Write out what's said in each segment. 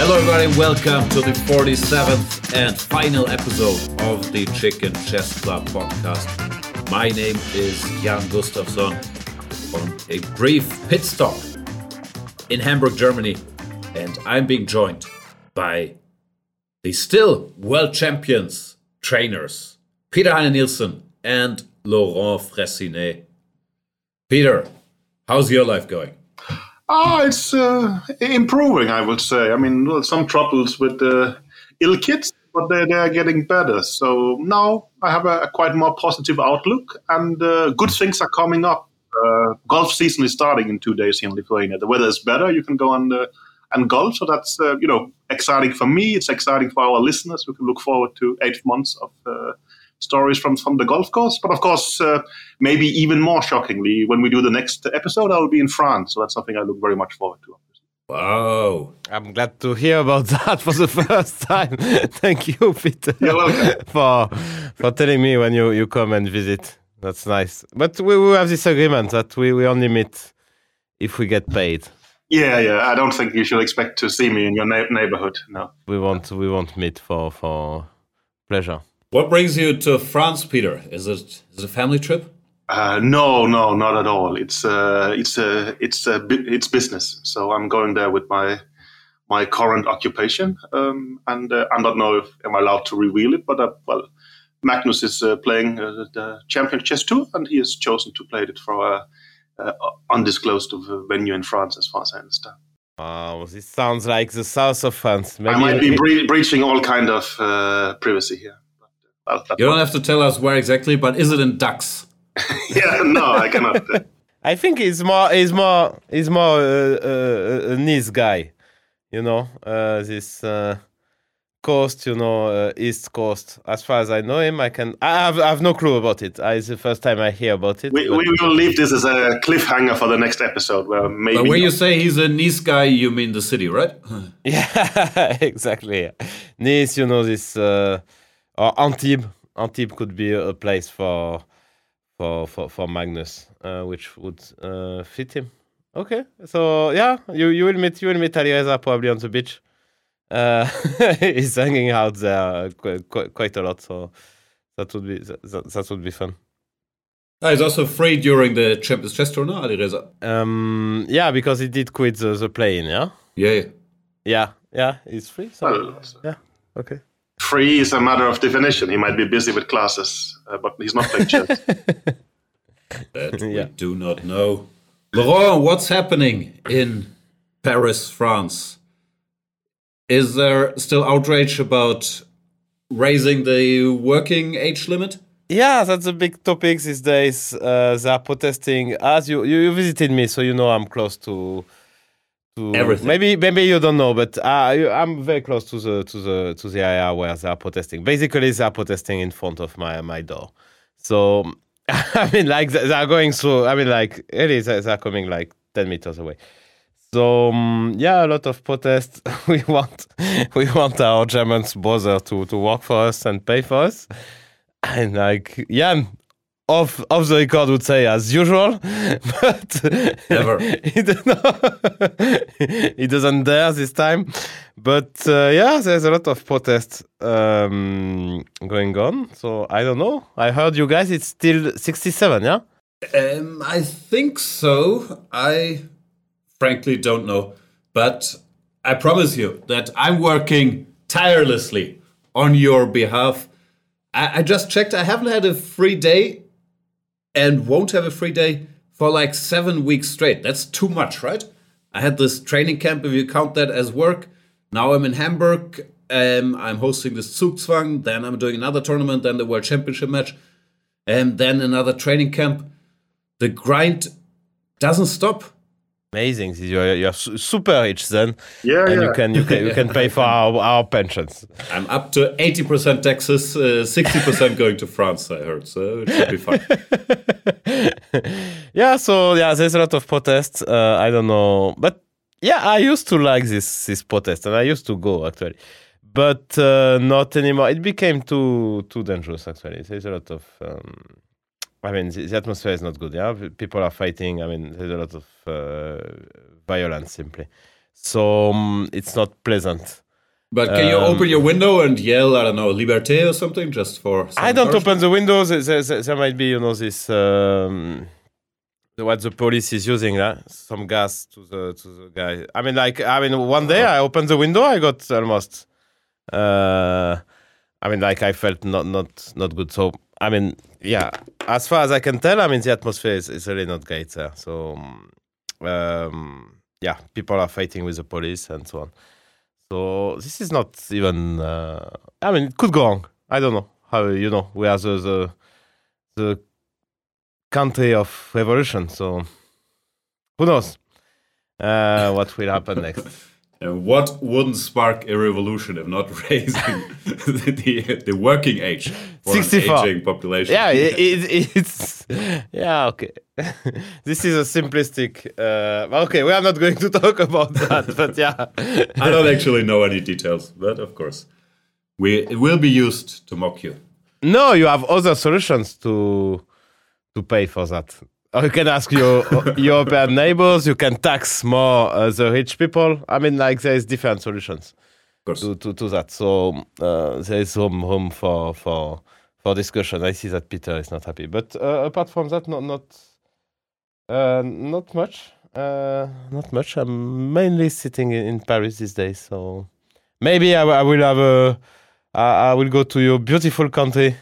Hello, everybody. Welcome to the 47th and final episode of the Chicken Chess Club podcast. My name is Jan Gustafsson on a brief pit stop in Hamburg, Germany, and I'm being joined by the still world champions trainers, Peter Heine Nielsen and Laurent Fressinet. Peter, how's your life going? Ah, it's uh, improving, I would say. I mean, well, some troubles with the ill kids, but they, they are getting better. So now I have a, a quite more positive outlook, and uh, good things are coming up. Uh, golf season is starting in two days here in Lithuania. The weather is better. You can go and, uh, and golf. So that's, uh, you know, exciting for me. It's exciting for our listeners. We can look forward to eight months of uh, stories from, from the golf course. But of course, uh, maybe even more shockingly, when we do the next episode, I will be in France. So that's something I look very much forward to. Wow. I'm glad to hear about that for the first time. Thank you, Peter, for for telling me when you, you come and visit. That's nice. But we, we have this agreement that we, we only meet if we get paid. Yeah, yeah. I don't think you should expect to see me in your na- neighborhood. No. We won't we won't meet for for pleasure. What brings you to France, Peter? Is it is it a family trip? Uh, no, no, not at all. It's uh, it's uh, it's uh, bu- it's business. So I'm going there with my my current occupation, um, and uh, I don't know if am I'm allowed to reveal it, but uh, well, Magnus is uh, playing uh, the Champion Chess Tour, and he has chosen to play it for a, a undisclosed uh, venue in France, as far as I understand. Wow, this sounds like the south of France. I might be bre- breaching all kind of uh, privacy here. But, that's You don't have to tell us where exactly, but is it in ducks? yeah, no, I cannot. I think he's more he's more he's more uh, uh, a nice guy, you know. Uh, this uh, coast, you know, uh, East Coast. As far as I know him, I can. I have I have no clue about it. I, it's the first time I hear about it. we, we will leave this as a cliffhanger for the next episode, where maybe. But when you say he's a Nice guy, you mean the city, right? Yeah, exactly. Nice, you know, this uh, or Antibes. Antibes could be a place for for for, for Magnus, uh, which would uh, fit him. Okay, so yeah, you you will meet you will meet Alireza probably on the beach. Uh, he's hanging out there quite, quite, quite a lot, so that would be that, that- that would be fun. Ah, he's also free during the Champions Chess Tour, no, Alireza? Um, yeah, because he did quit the, the plane. Yeah, Yeah, yeah. yeah, yeah. He's free. So yeah, okay. Free is a matter of definition. He might be busy with classes, uh, but he's not playing chess. That Yeah. we do not know. Laurent, what's happening in Paris, France? Is there still outrage about raising the working age limit? Yeah, that's a big topic these days. Uh, they are protesting. As you, you you visited me, so you know I'm close to to Everything. Maybe maybe you don't know, but uh, I'm very close to the to the to the area where they are protesting. Basically, they are protesting in front of my my door. So I mean, like they are going through. I mean, like really, they are coming like ten meters away. So um, yeah, a lot of protests. we want we want our German brother to to work for us and pay for us. And like Jan, off off the record would say as usual, but Never. he, don't he doesn't dare this time. But uh, yeah, there's a lot of protest um, going on. So I don't know. I heard you guys. It's still 67, yeah. Um, I think so. I frankly don't know. But I promise you that I'm working tirelessly on your behalf. I, I just checked. I haven't had a free day and won't have a free day for like seven weeks straight. That's too much, right? I had this training camp, if you count that as work. Now I'm in Hamburg. Um, I'm hosting this Zugzwang. Then I'm doing another tournament, then the World Championship match, and then another training camp. The grind doesn't stop. Amazing. You're, you're super rich then, Yeah, and yeah. you can you can you can pay for our, our pensions. I'm up to 80% Texas, uh, 60% going to France, I heard. So it should be fine. yeah, so yeah, there's a lot of protests. Uh, I don't know, but yeah, I used to like this this protest, and I used to go actually, but uh, not anymore. It became too too dangerous actually. There's a lot of, um, I mean, the, the atmosphere is not good. Yeah, people are fighting. I mean, there's a lot of uh, violence simply. so um, it's not pleasant. But can you Um, open your window and yell, I don't know, liberté or something, just for? some I don't encouragement? open the windows. There, there, there might be, you know, this um, what the police is using, uh, some gas to the to the guy. I mean, like, I mean, one day I opened the window, I got almost. Uh, I mean, like, I felt not not not good. So, I mean, yeah, as far as I can tell, I mean, the atmosphere is, is really not great there. So, um, yeah, people are fighting with the police and so on. So this is not even. Uh, I mean, it could go wrong. I don't know how you know we are the the, the country of revolution. So who knows uh, what will happen next? And what wouldn't spark a revolution if not raising the, the, working age for 64. an aging population? Yeah, it, it's yeah okay. this is a simplistic. Uh, okay, we are not going to talk about that, but yeah. I don't actually know any details, but of course, we it will be used to mock you. No, you have other solutions to to pay for that. Or you can ask your European neighbors. You can tax more uh, the rich people. I mean, like there is different solutions to, to, to that. So uh, there is room room for for for discussion. I see that Peter is not happy, but uh, apart from that, not not uh, not much. Uh, not much. I'm mainly sitting in, Paris these days, so maybe I, I will have a. I, I will go to your beautiful country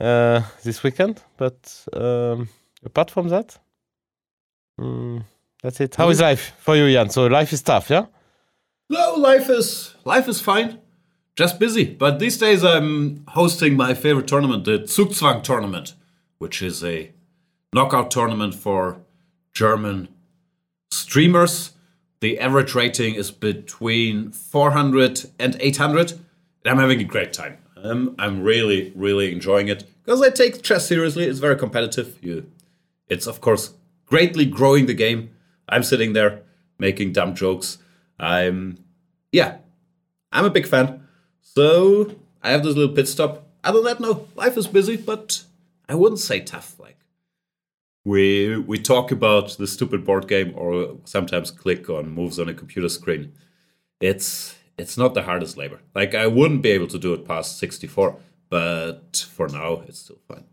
uh, this weekend. But um, apart from that, mm, that's it. How is life for you, Jan? So life is tough, yeah. No, life is life is fine. Just busy. But these days I'm hosting my favorite tournament, the Zugzwang tournament, which is a knockout tournament for German streamers. The average rating is between 400 and 800. And I'm having a great time. Um, I'm really, really enjoying it because I take chess seriously. It's very competitive. You, it's of course greatly growing the game. I'm sitting there making dumb jokes. I'm, yeah, I'm a big fan. So I have this little pit stop. Other than that, no, life is busy, but I wouldn't say tough. Like we we talk about the stupid board game, or sometimes click on moves on a computer screen. It's it's not the hardest labor. Like I wouldn't be able to do it past 64, but for now it's still fine.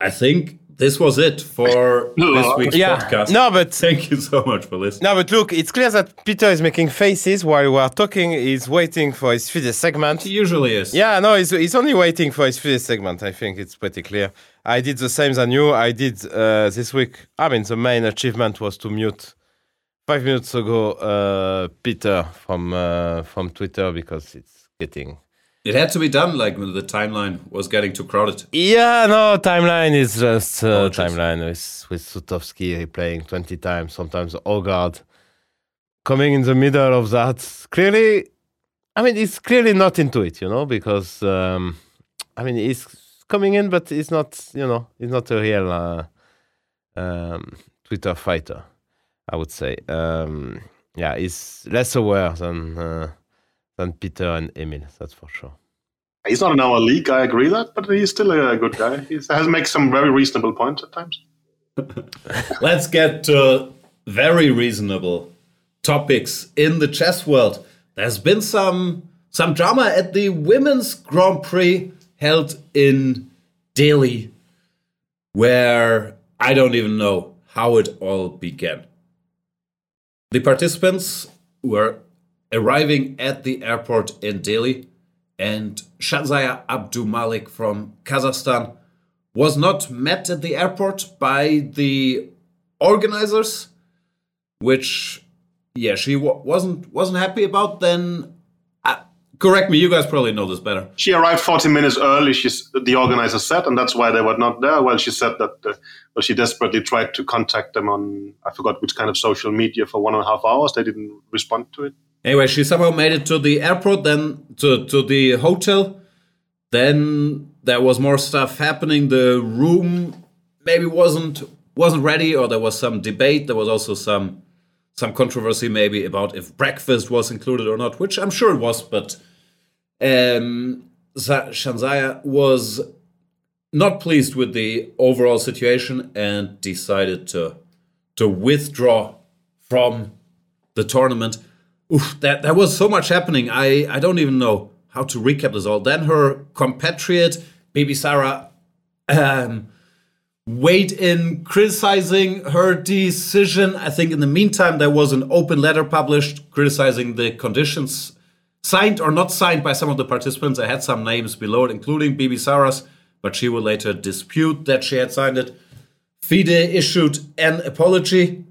I think this was it for this week's Yeah. podcast. No, but Thank you so much for listening. no, but look, it's clear that Peter is making faces while we are talking. He's waiting for his fifth segment. He usually is. Yeah, no, he's, he's only waiting for his fifth segment. I think it's pretty clear. I did the same than you. I did uh, this week. I mean, the main achievement was to mute five minutes ago uh, Peter from uh, from Twitter because it's getting. It had to be done like when the timeline was getting too crowded. Yeah, no, timeline is just uh, Apologies. timeline with with Sutovsky replaying twenty times, sometimes Aagaard coming in the middle of that. Clearly, I mean, it's clearly not into it, you know, because um, I mean, he's coming in, but he's not, you know, he's not a real uh, um, Twitter fighter. I would say, um, yeah, he's less aware than uh, than Peter and Emil. That's for sure. He's not in our league, I agree that, but he's still a good guy. He has makes some very reasonable points at times. Let's get to very reasonable topics in the chess world. There's been some some drama at the Women's Grand Prix held in Delhi, where I don't even know how it all began. The participants were arriving at the airport in Delhi, and Zhansaya Abdumalik from Kazakhstan was not met at the airport by the organizers, which, yeah, she wa wasn't wasn't happy about. Then, uh, correct me, you guys probably know this better. She arrived 40 minutes early, she's, the organizer said, and that's why they were not there. Well, she said that uh, well, she desperately tried to contact them on, I forgot which kind of social media, for one and a half hours. They didn't respond to it. Anyway, she somehow made it to the airport, then to to the hotel. Then there was more stuff happening. The room maybe wasn't wasn't ready, or there was some debate. There was also some some controversy maybe about if breakfast was included or not, which I'm sure it was. But um, Zhansaya was not pleased with the overall situation and decided to to withdraw from the tournament. Oof, that there was so much happening. I I don't even know how to recap this all. Then her compatriot Bibisara um, weighed in criticizing her decision. I think in the meantime there was an open letter published criticizing the conditions signed or not signed by some of the participants. I had some names below it, including Bibisara's, but she would later dispute that she had signed it. FIDE issued an apology.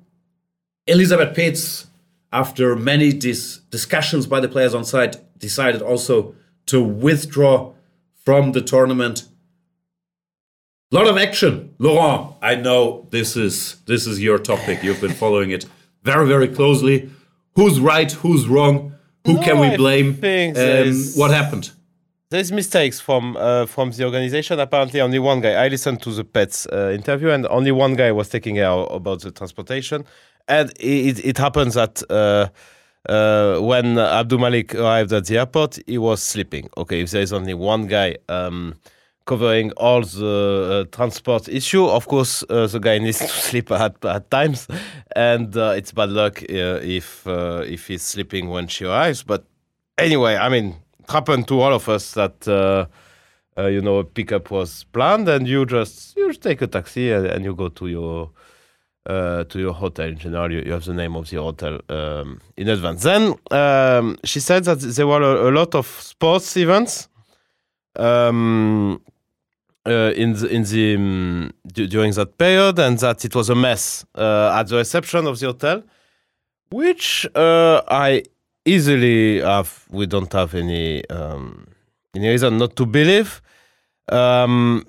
Elisabeth Pähtz, after many dis- discussions by the players on site, decided also to withdraw from the tournament. A lot of action, Laurent. I know this is this is your topic. You've been following it very very closely. Who's right? Who's wrong? Who No, can we blame? Um, what happened? There's mistakes from uh, from the organization. Apparently, only one guy. I listened to the Pähtz uh, interview, and only one guy was taking care about the transportation. And it, it happens that uh, uh, when Abdumalik arrived at the airport, he was sleeping. Okay, if there is only one guy um, covering all the uh, transport issue, of course, uh, the guy needs to sleep at, at times, and uh, it's bad luck uh, if if he's sleeping when she arrives. But anyway, I mean, it happened to all of us that you know a pickup was planned, and you just you just take a taxi and, and you go to your uh, to your hotel. In general, you, you have the name of the hotel um, in advance. Then um, she said that there were a, a lot of sports events. Um, uh, in the, in the um, du- during that period, and that it was a mess uh, at the reception of the hotel, which uh, I easily have. We don't have any um, any reason not to believe. Um,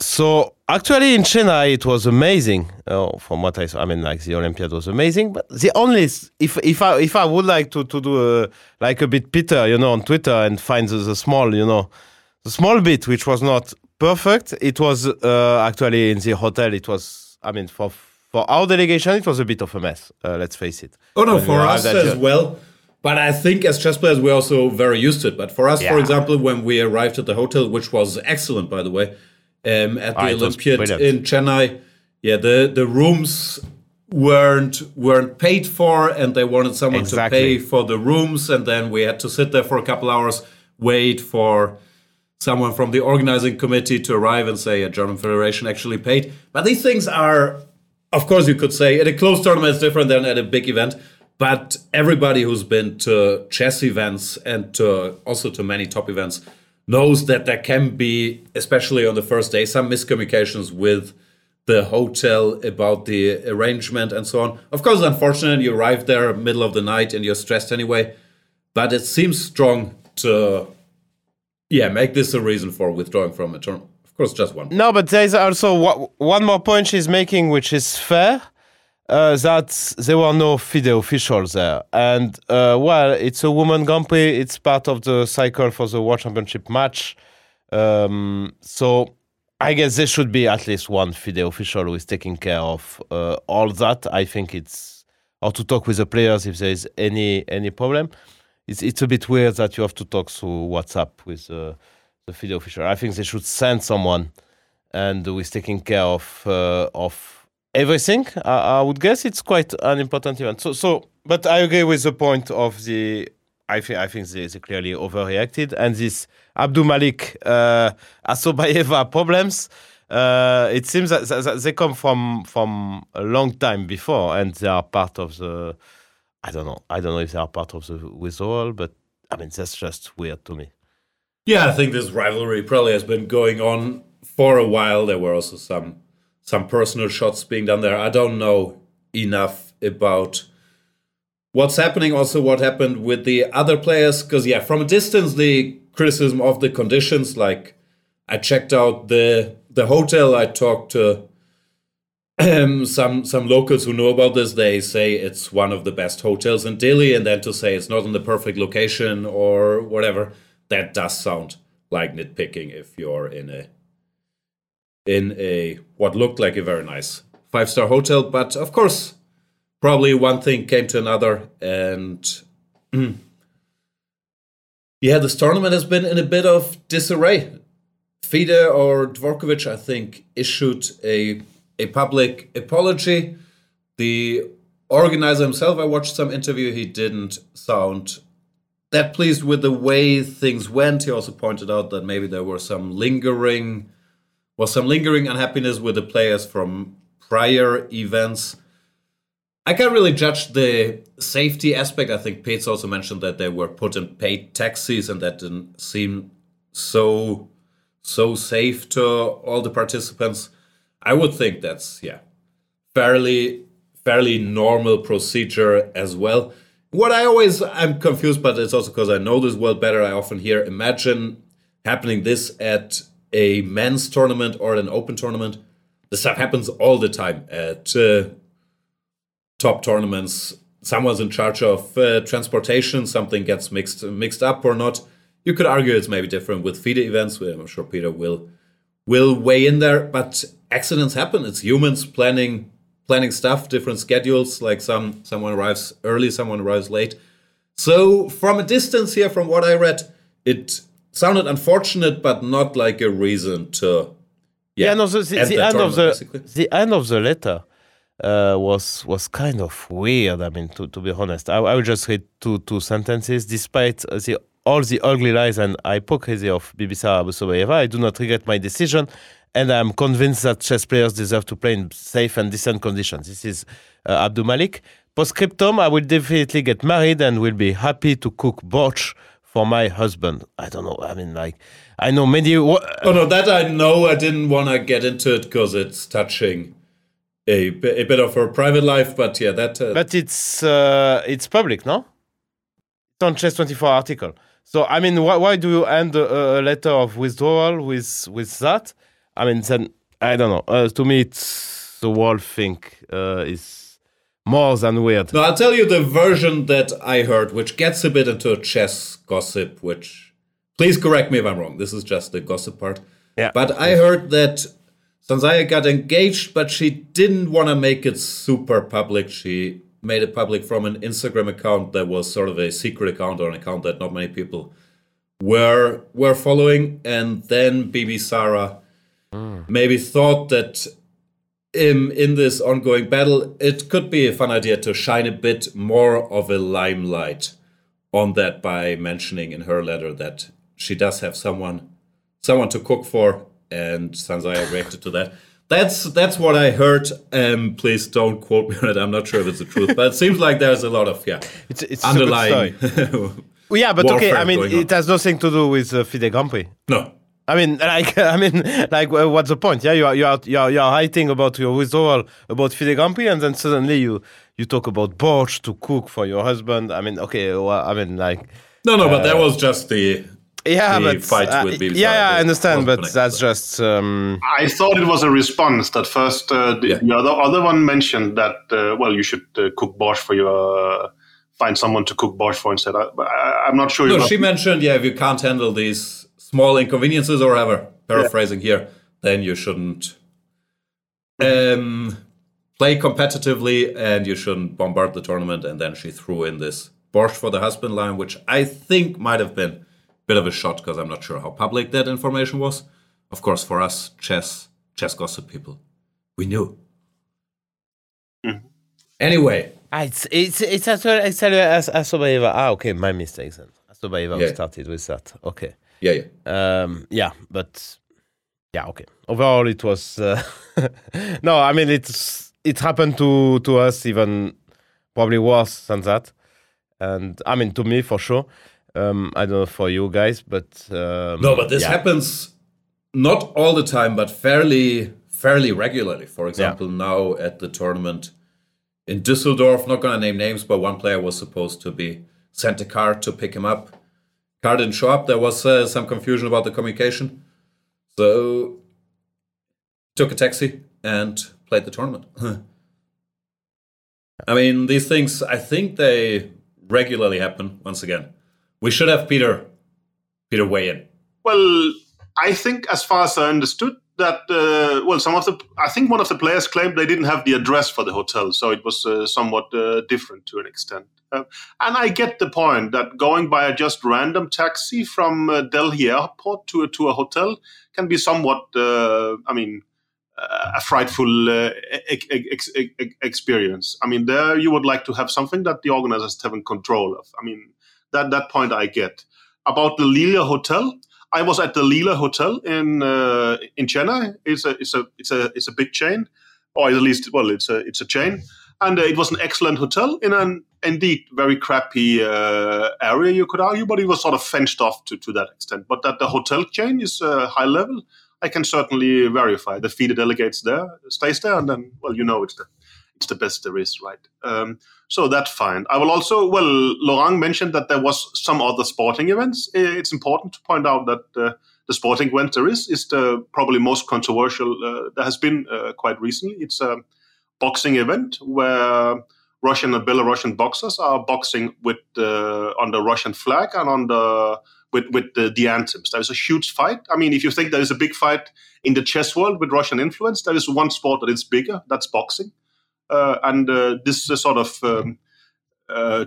so actually, in Chennai, it was amazing. Oh, from what I saw, I mean, like the Olympiad was amazing. But the only if if I if I would like to to do a, like a bit Peter, you know, on Twitter and find the, the small, you know, the small bit which was not perfect. It was uh, actually in the hotel. It was, I mean, for for our delegation, it was a bit of a mess. Uh, let's face it. Oh no, When for us as the- well. But I think as chess players, we're also very used to it. But for us, for example, when we arrived at the hotel, which was excellent, by the way, um, at the Ah, Olympiad in Chennai, yeah, the the rooms weren't weren't paid for, and they wanted someone Exactly. to pay for the rooms, and then we had to sit there for a couple hours, wait for someone from the organizing committee to arrive and say a German federation actually paid. But these things are, of course, you could say at a closed tournament it's different than at a big event. But everybody who's been to chess events and to also to many top events knows that there can be, especially on the first day, some miscommunications with the hotel about the arrangement and so on. Of course, unfortunate you arrive there middle of the night and you're stressed anyway. But it seems strong to yeah, make this a reason for withdrawing from a tournament. Of course, just one. No, but there is also one more point she's making, which is fair. Uh, that there were no FIDE officials there, and uh, well, it's a woman Grand. It's part of the cycle for the World Championship match. Um, so I guess there should be at least one FIDE official who is taking care of uh, all that. I think it's or to talk with the players if there is any any problem. It's it's a bit weird that you have to talk through WhatsApp with uh, the FIDE official. I think they should send someone and who is taking care of uh, of everything. I, I would guess it's quite an important event. So so, but I agree with the point of the. I think I think they, they clearly overreacted, and this Abdumalik uh, Assaubayeva problems. Uh, it seems that, that that they come from from a long time before, and they are part of the. I don't know. I don't know if they are part of the withdrawal, but I mean that's just weird to me. Yeah, I think this rivalry probably has been going on for a while. There were also some some personal shots being done there. I don't know enough about what's happening. Also, what happened with the other players? Because yeah, from a distance, the criticism of the conditions. Like, I checked out the the hotel. I talked to um, some some locals who know about this. They say it's one of the best hotels in Delhi, and then to say it's not in the perfect location or whatever, that does sound like nitpicking. If you're in a in a what looked like a very nice five star hotel, but of course, probably one thing came to another, and yeah, this tournament has been in a bit of disarray. FIDE or Dvorkovich, I think, issued a a public apology. The organizer himself, I watched some interview, he didn't sound that pleased with the way things went. He also pointed out that maybe there were some lingering was some lingering unhappiness with the players from prior events. I can't really judge the safety aspect. I think Pete's also mentioned that they were put in paid taxis and that didn't seem so so safe to all the participants. I would think that's yeah, fairly fairly normal procedure as well. What I always I'm confused, but it's also because I know this world better. I often hear imagine happening this at a men's tournament or an open tournament. This stuff happens all the time at uh, top tournaments. Someone's in charge of uh, transportation. Something gets mixed mixed up or not. You could argue it's maybe different with FIDE events. I'm sure Peter will will weigh in there, but accidents happen. It's humans planning planning stuff, different schedules. Like some someone arrives early, someone arrives late. So from a distance here, from what I read, it sounded unfortunate, but not like a reason to. Yeah, yeah no. The, the, the end of the basically. the end of the letter uh, was was kind of weird. I mean, to, to be honest, I, I will just read two two sentences. Despite the all the ugly lies and hypocrisy of Bibisara Assaubayeva, I do not regret my decision and I'm convinced that chess players deserve to play in safe and decent conditions. This is uh, Abdumalik. Postscriptum, I will definitely get married and will be happy to cook borscht for my husband. I don't know. I mean, like, I know many. oh no, that I know. I didn't want to get into it because it's touching a, a bit of her private life. But yeah, that. Uh, but it's uh, it's public, no? It's on Chess Twenty Four article. So I mean, why, why do you end a, a letter of withdrawal with with that? I mean, then I don't know. Uh, to me, it's the whole thing uh, is more than weird. No, I'll tell you the version that I heard, which gets a bit into a chess gossip. Which, please correct me if I'm wrong. This is just the gossip part. Yeah. But I heard that Zhansaya got engaged, but she didn't want to make it super public. She made it public from an Instagram account that was sort of a secret account or an account that not many people were were following. And then Bibisara mm. maybe thought that in in this ongoing battle, it could be a fun idea to shine a bit more of a limelight on that by mentioning in her letter that she does have someone someone to cook for, and Zhansaya reacted to that. That's that's what I heard. Um, please don't quote me on it. I'm not sure if it's the truth, but it seems like there's a lot of yeah, it's, it's underlying. yeah, but okay. I mean, it has nothing to do with uh, FIDE Grand Prix. No, I mean, like, I mean, like, what's the point? Yeah, you are, you are, you are, you are writing about your withdrawal about FIDE Grand Prix, and then suddenly you, you talk about borscht to cook for your husband. I mean, okay, well, I mean, like, no, no, uh, but that was just the yeah, the but fight uh, with BBC. Yeah, yeah, I understand, but that's just. Um... I thought it was a response that first uh, the, yeah. the, other other one mentioned that uh, well, you should uh, cook borscht for your. Find someone to cook borscht for instead. I, am not sure. No, she mentioned yeah, if you can't handle these small inconveniences or whatever, paraphrasing yeah. here, then you shouldn't um, play competitively and you shouldn't bombard the tournament. And then she threw in this borscht for the husband line, which I think might have been a bit of a shot because I'm not sure how public that information was. Of course, for us chess chess gossip people, we knew. Mm. Anyway, ah, it's it's it's as well as as Ah, okay, my mistake then. Assaubayeva yeah. started with that. Okay. Yeah, yeah. Um, yeah, but yeah, okay. Overall, it was uh, no. I mean, it's it happened to to us even probably worse than that, and I mean to me for sure. Um, I don't know for you guys, but um, no, but this yeah. happens not all the time, but fairly fairly regularly. For example, yeah. now at the tournament in Düsseldorf, not gonna name names, but one player was supposed to be sent a car to pick him up car didn't show up. There was uh, some confusion about the communication. So took a taxi and played the tournament. I mean, these things, I think they regularly happen once again. We should have Peter Peter weigh in. Well, I think as far as I understood that uh, well some of the I think one of the players claimed they didn't have the address for the hotel, so it was uh, somewhat uh, different to an extent. Uh, and I get the point that going by a just random taxi from uh, Delhi airport to a, to a hotel can be somewhat, uh, I mean, a frightful ex- ex- experience. I mean, there you would like to have something that the organizers have in control of. I mean, that that point I get about the Leela Hotel. I was at the Leela Hotel in uh, in Chennai. It's a it's a it's a it's a big chain, or at least well, it's a it's a chain, and uh, it was an excellent hotel in an indeed very crappy uh, area, you could argue, but it was sort of fenced off to to that extent. But that the hotel chain is uh, high level, I can certainly verify. The FIDE delegates there stays there, and then well, you know, it's the it's the best there is, right? Um, so that's fine. I will also, well, Laurent mentioned that there was some other sporting events. It's important to point out that uh, the sporting event there is is the probably most controversial uh, there has been uh, quite recently. It's a boxing event where Russian and Belarusian boxers are boxing with uh, on the Russian flag and on the with with the, the anthems. There is a huge fight. I mean, if you think there is a big fight in the chess world with Russian influence, there is one sport that is bigger. That's boxing. Uh, and uh, this uh, sort of um,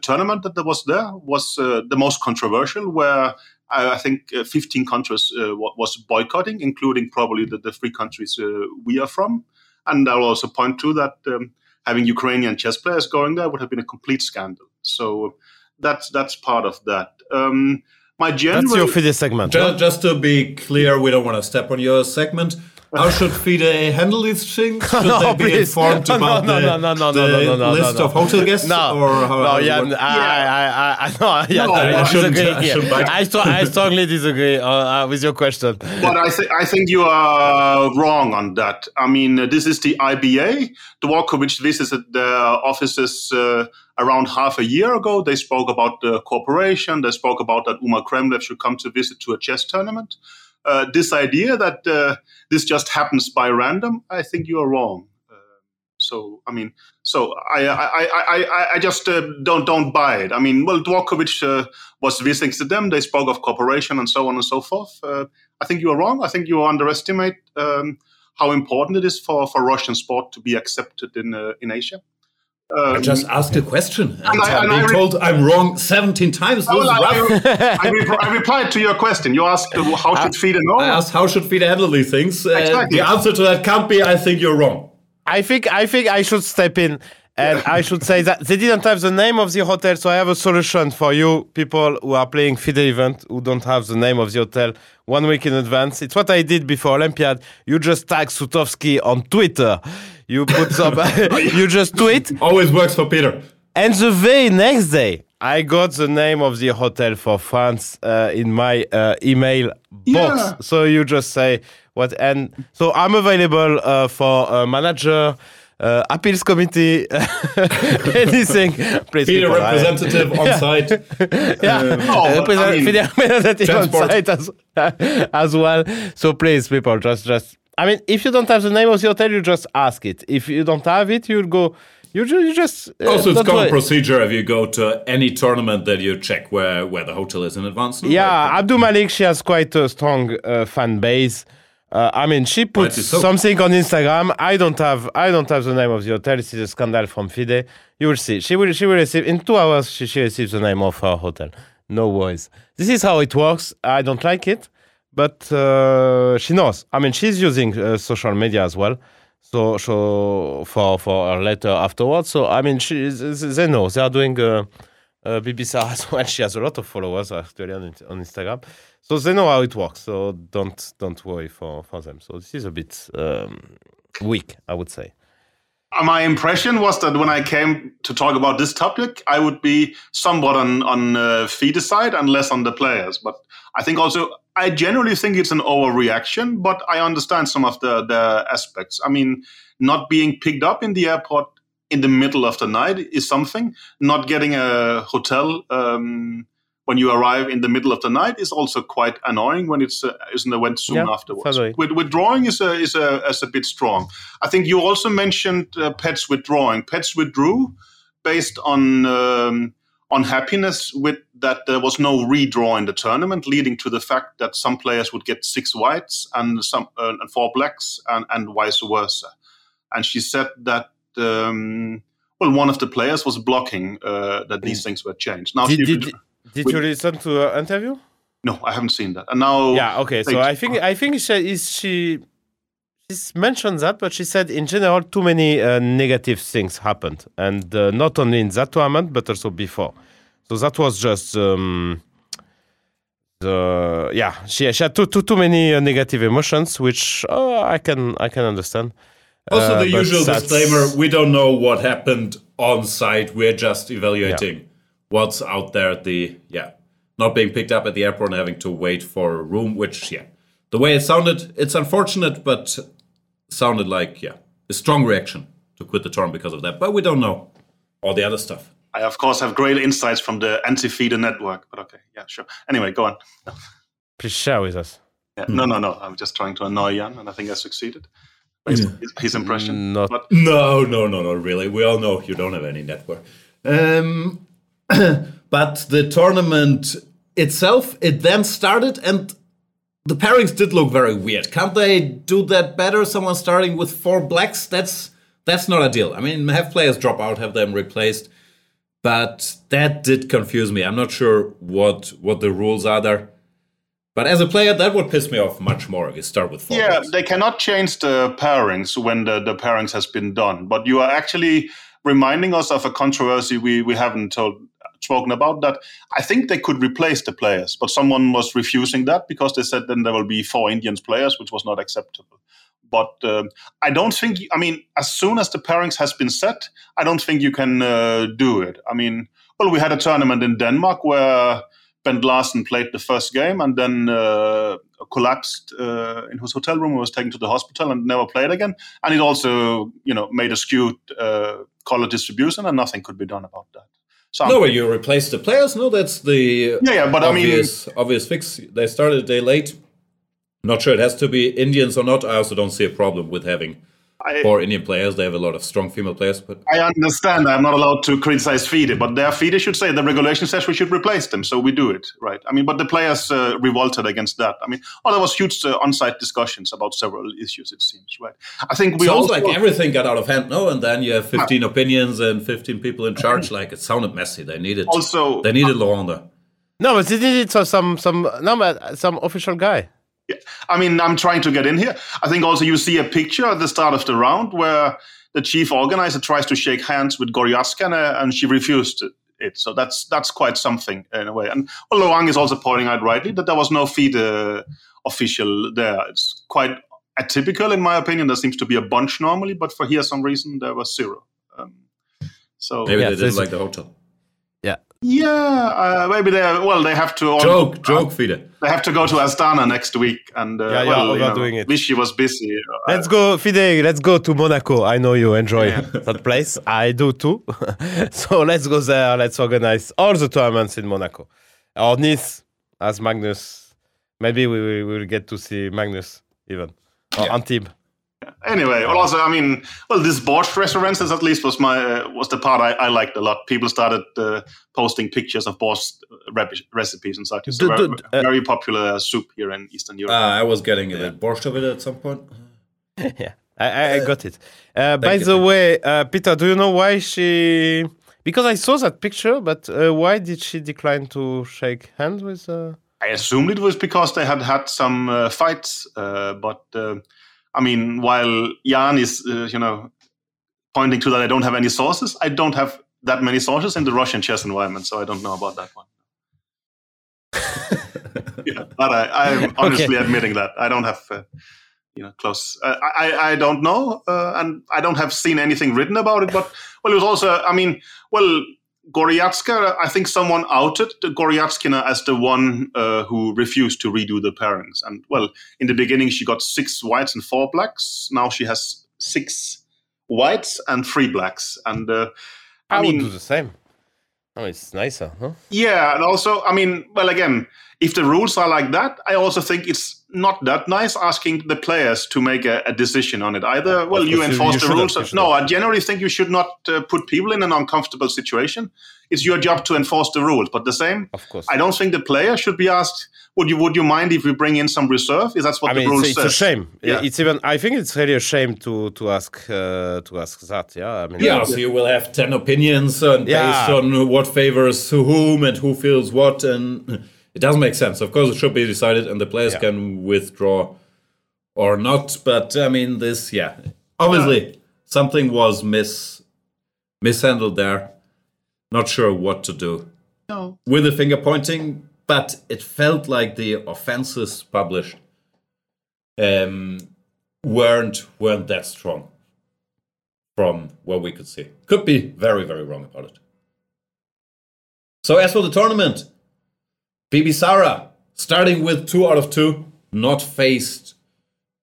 tournament that there was there was the most controversial, where I, I think 15 countries was boycotting, including probably the, the three countries we are from. And I'll also point to that um, having Ukrainian chess players going there would have been a complete scandal. So that's that's part of that. Um, my general, that's your FIDE segment. Just, just, to be clear, we don't want to step on your segment. How should FIDE handle these things? Should no, they be please. informed no, about no, no, no, no, the, no, no, no, list of hotel guests? No, or how, no, yeah, I, I, I, no, yeah, no, I, I, disagree. I, I, I strongly disagree uh, uh, with your question. But I think I think you are wrong on that. I mean, uh, this is the IBA. the Walker, which visited the offices uh, around half a year ago. They spoke about the cooperation. They spoke about that Umar Kremlev should come to visit to a chess tournament uh, this idea that uh, this just happens by random, I think you are wrong. Uh, so I mean, so I I, I, I, just uh, don't don't buy it. I mean, well, Dvorkovich uh, was visiting to them. They spoke of cooperation and so on and so forth. Uh, I think you are wrong. I think you underestimate um, how important it is for, for Russian sport to be accepted in in Asia. Um, I just asked a question and, and I, I'm being told I'm wrong 17 times. Well, I, I, re- I, replied to your question. You asked uh, how should feed FIDE know? I asked how should FIDE handle these things. Uh, exactly. The answer to that can't be I think you're wrong. I think I think I should step in and I should say that they didn't have the name of the hotel, so I have a solution for you people who are playing FIDE event who don't have the name of the hotel one week in advance. It's what I did before Olympiad. You just tag Sutovsky on Twitter. You put some, you just tweet. Always works for Peter. And the very next day, I got the name of the hotel for France uh, in my uh, email box. Yeah. So you just say what, and so I'm available uh, for a manager uh, appeals committee, anything. Please, Peter people, representative on site. yeah, uh, oh, I mean, representative transport. on site as, as well. So please, people, just just. I mean, if you don't have the name of the hotel, you just ask it. If you don't have it, you'll go. You just, you just uh, also it's common procedure if you go to any tournament that you check where where the hotel is in advance. Yeah, Abdul Malik, she has quite a strong uh, fan base. Uh, I mean, she puts so. something on Instagram. I don't have I don't have the name of the hotel. It's a scandal from FIDE. You will see. She will she will receive in two hours. She, she receives the name of her hotel. No worries. This is how it works. I don't like it, but uh, she knows. I mean, she's using uh, social media as well. So so for for her letter afterwards. So I mean, she they know they are doing. Uh, uh, BBC as well. She has a lot of followers actually on, on Instagram, so they know how it works. So don't don't worry for for them. So this is a bit um, weak, I would say. My impression was that when I came to talk about this topic, I would be somewhat on on uh, FIDE side and less on the players. But I think also I generally think it's an overreaction, but I understand some of the the aspects. I mean, not being picked up in the airport in the middle of the night is something. Not getting a hotel um, when you arrive in the middle of the night is also quite annoying when it's uh, is an event soon yeah, afterwards. Totally. With, withdrawing is a, is a is a bit strong. I think you also mentioned uh, Pähtz withdrawing. Pähtz withdrew based on um, unhappiness with that there was no redraw in the tournament, leading to the fact that some players would get six whites and some uh, and four blacks, and, and vice versa. And she said that um, well, one of the players was blocking uh, that these mm. things were changed. Now, did, did, did you listen to her interview? No, I haven't seen that. And now, yeah, okay. So I think I think she is she She mentioned that, but she said in general too many uh, negative things happened, and uh, not only in that tournament but also before. So that was just um, the yeah. She, she had too too too many uh, negative emotions, which uh, I can I can understand. Also, Uh, the but usual disclaimer: we don't know what happened on site. We're just evaluating what's out there at the yeah, not being picked up at the airport and having to wait for a room. Which yeah, the way it sounded, it's unfortunate, but sounded like yeah, a strong reaction to quit the tournament because of that. But we don't know all the other stuff. I, of course, have great insights from the anti-FIDE network, but okay, yeah, sure. Anyway, go on. Please share with us. Yeah, No, no, no. I'm just trying to annoy Jan, and I think I succeeded. His, his, his impression. Not But No, no, no, no, really. We all know you don't have any network. Um, but the tournament itself, it then started and the pairings did look very weird. Can't they do that better? Someone starting with four blacks? That's that's not ideal. I mean, have players drop out, have them replaced. But that did confuse me. I'm not sure what what the rules are there. But as a player, that would piss me off much more if you start with four yeah, blacks. they cannot change the pairings when the, the pairings has been done. But you are actually reminding us of a controversy we, we haven't told, spoken about that I think they could replace the players, but someone was refusing that because they said then there will be four Indians players, which was not acceptable. But um, I don't think. I mean, as soon as the pairings has been set, I don't think you can uh, do it. I mean, well, we had a tournament in Denmark where Bent Larsen played the first game and then uh, collapsed uh, in his hotel room and was taken to the hospital and never played again. And it also, you know, made a skewed uh, color distribution, and nothing could be done about that. So No, you replace the players. No, that's the Yeah, yeah, but I mean- obvious, obvious fix. They started a day late. Not sure it has to be Indians or not. I also don't see a problem with having I, four Indian players. They have a lot of strong female players, but I understand I'm not allowed to criticize FIDE, but their FIDE should say the regulation says we should replace them, so we do it, right? I mean, but the players uh, revolted against that. I mean, oh, there was huge uh, on-site discussions about several issues. It seems, right? I think we sounds also like everything got out of hand. No, and then you have 15 opinions and 15 people in charge. Like it sounded messy. They needed also they needed Laurent. no, but they did it so some some no, but some official guy. Yeah. I mean, I'm trying to get in here. I think also you see a picture at the start of the round where the chief organizer tries to shake hands with Goryachkina and she refused it. So that's that's quite something in a way. And well, Laurent is also pointing out rightly that there was no feed uh, official there. It's quite atypical in my opinion. There seems to be a bunch normally, but for here some reason there was zero. Um, so Maybe Yeah, they didn't like the hotel. Yeah. yeah, uh, maybe they well they have to Joke, joke, Fide. they have to go to Astana next week and uh, Yeah, you're well, you know, overdoing it. Vichy was busy. Uh, Let's go, Fide. Let's go to Monaco. I know you enjoy that place. I do too. so let's go there. Let's organize all the tournaments in Monaco or Nice as Magnus. Maybe we will we'll get to see Magnus even or Antibes. Anyway, well, also, I mean, well, this Borscht restaurants at least was my uh, was the part I, I liked a lot. People started uh, posting pictures of Borscht rep- recipes and such. It's a Du- very, du- uh, very popular soup here in Eastern Europe. Uh, I was getting a bit borscht of it at some point. yeah, I, I, I got it. Uh, by you, the thank way, uh, Peter, do you know why she? Because I saw that picture, but uh, why did she decline to shake hands with? Uh... I assumed it was because they had had some uh, fights, uh, but uh, I mean, while Jan is, uh, you know, pointing to that I don't have any sources, I don't have that many sources in the Russian chess environment, so I don't know about that one. yeah, but I, I'm honestly admitting that I don't have, uh, you know, close. Uh, I I don't know, uh, and I don't have seen anything written about it. But well, it was also, I mean, well, Goriatska, I think someone outed Goryachkina as the one uh, who refused to redo the pairings. And well, in the beginning, she got six whites and four blacks. Now she has six whites and three blacks. And uh, I, I would do the same. Oh, it's nicer, huh? yeah, and also, I mean, well, again, if the rules are like that, I also think it's not that nice asking the players to make a, a decision on it either. Well, you you- enforce you the rules. you No. I generally think you should not uh, put people in an uncomfortable situation. It's your job to enforce the rules. But the same, Of course. I don't think the player should be asked, "Would you would you mind if we bring in some reserve?" Is that's what I the mean, rules it's, it's a shame. Yeah. It's even. I think it's really a shame to to ask uh, to ask that. Yeah. I mean. Yeah, so you will have 10 opinions and Yeah. based on what favors whom and who feels what. And it doesn't make sense. Of course, it should be decided, and the players Yeah. can withdraw or not. But I mean, this, yeah, obviously something was mis mishandled there. Not sure what to do No. with the finger pointing, but it felt like the offenses published um, weren't weren't that strong from what we could see. Could be very very wrong about it. So as for the tournament, Bibisara starting with two out of two, not faced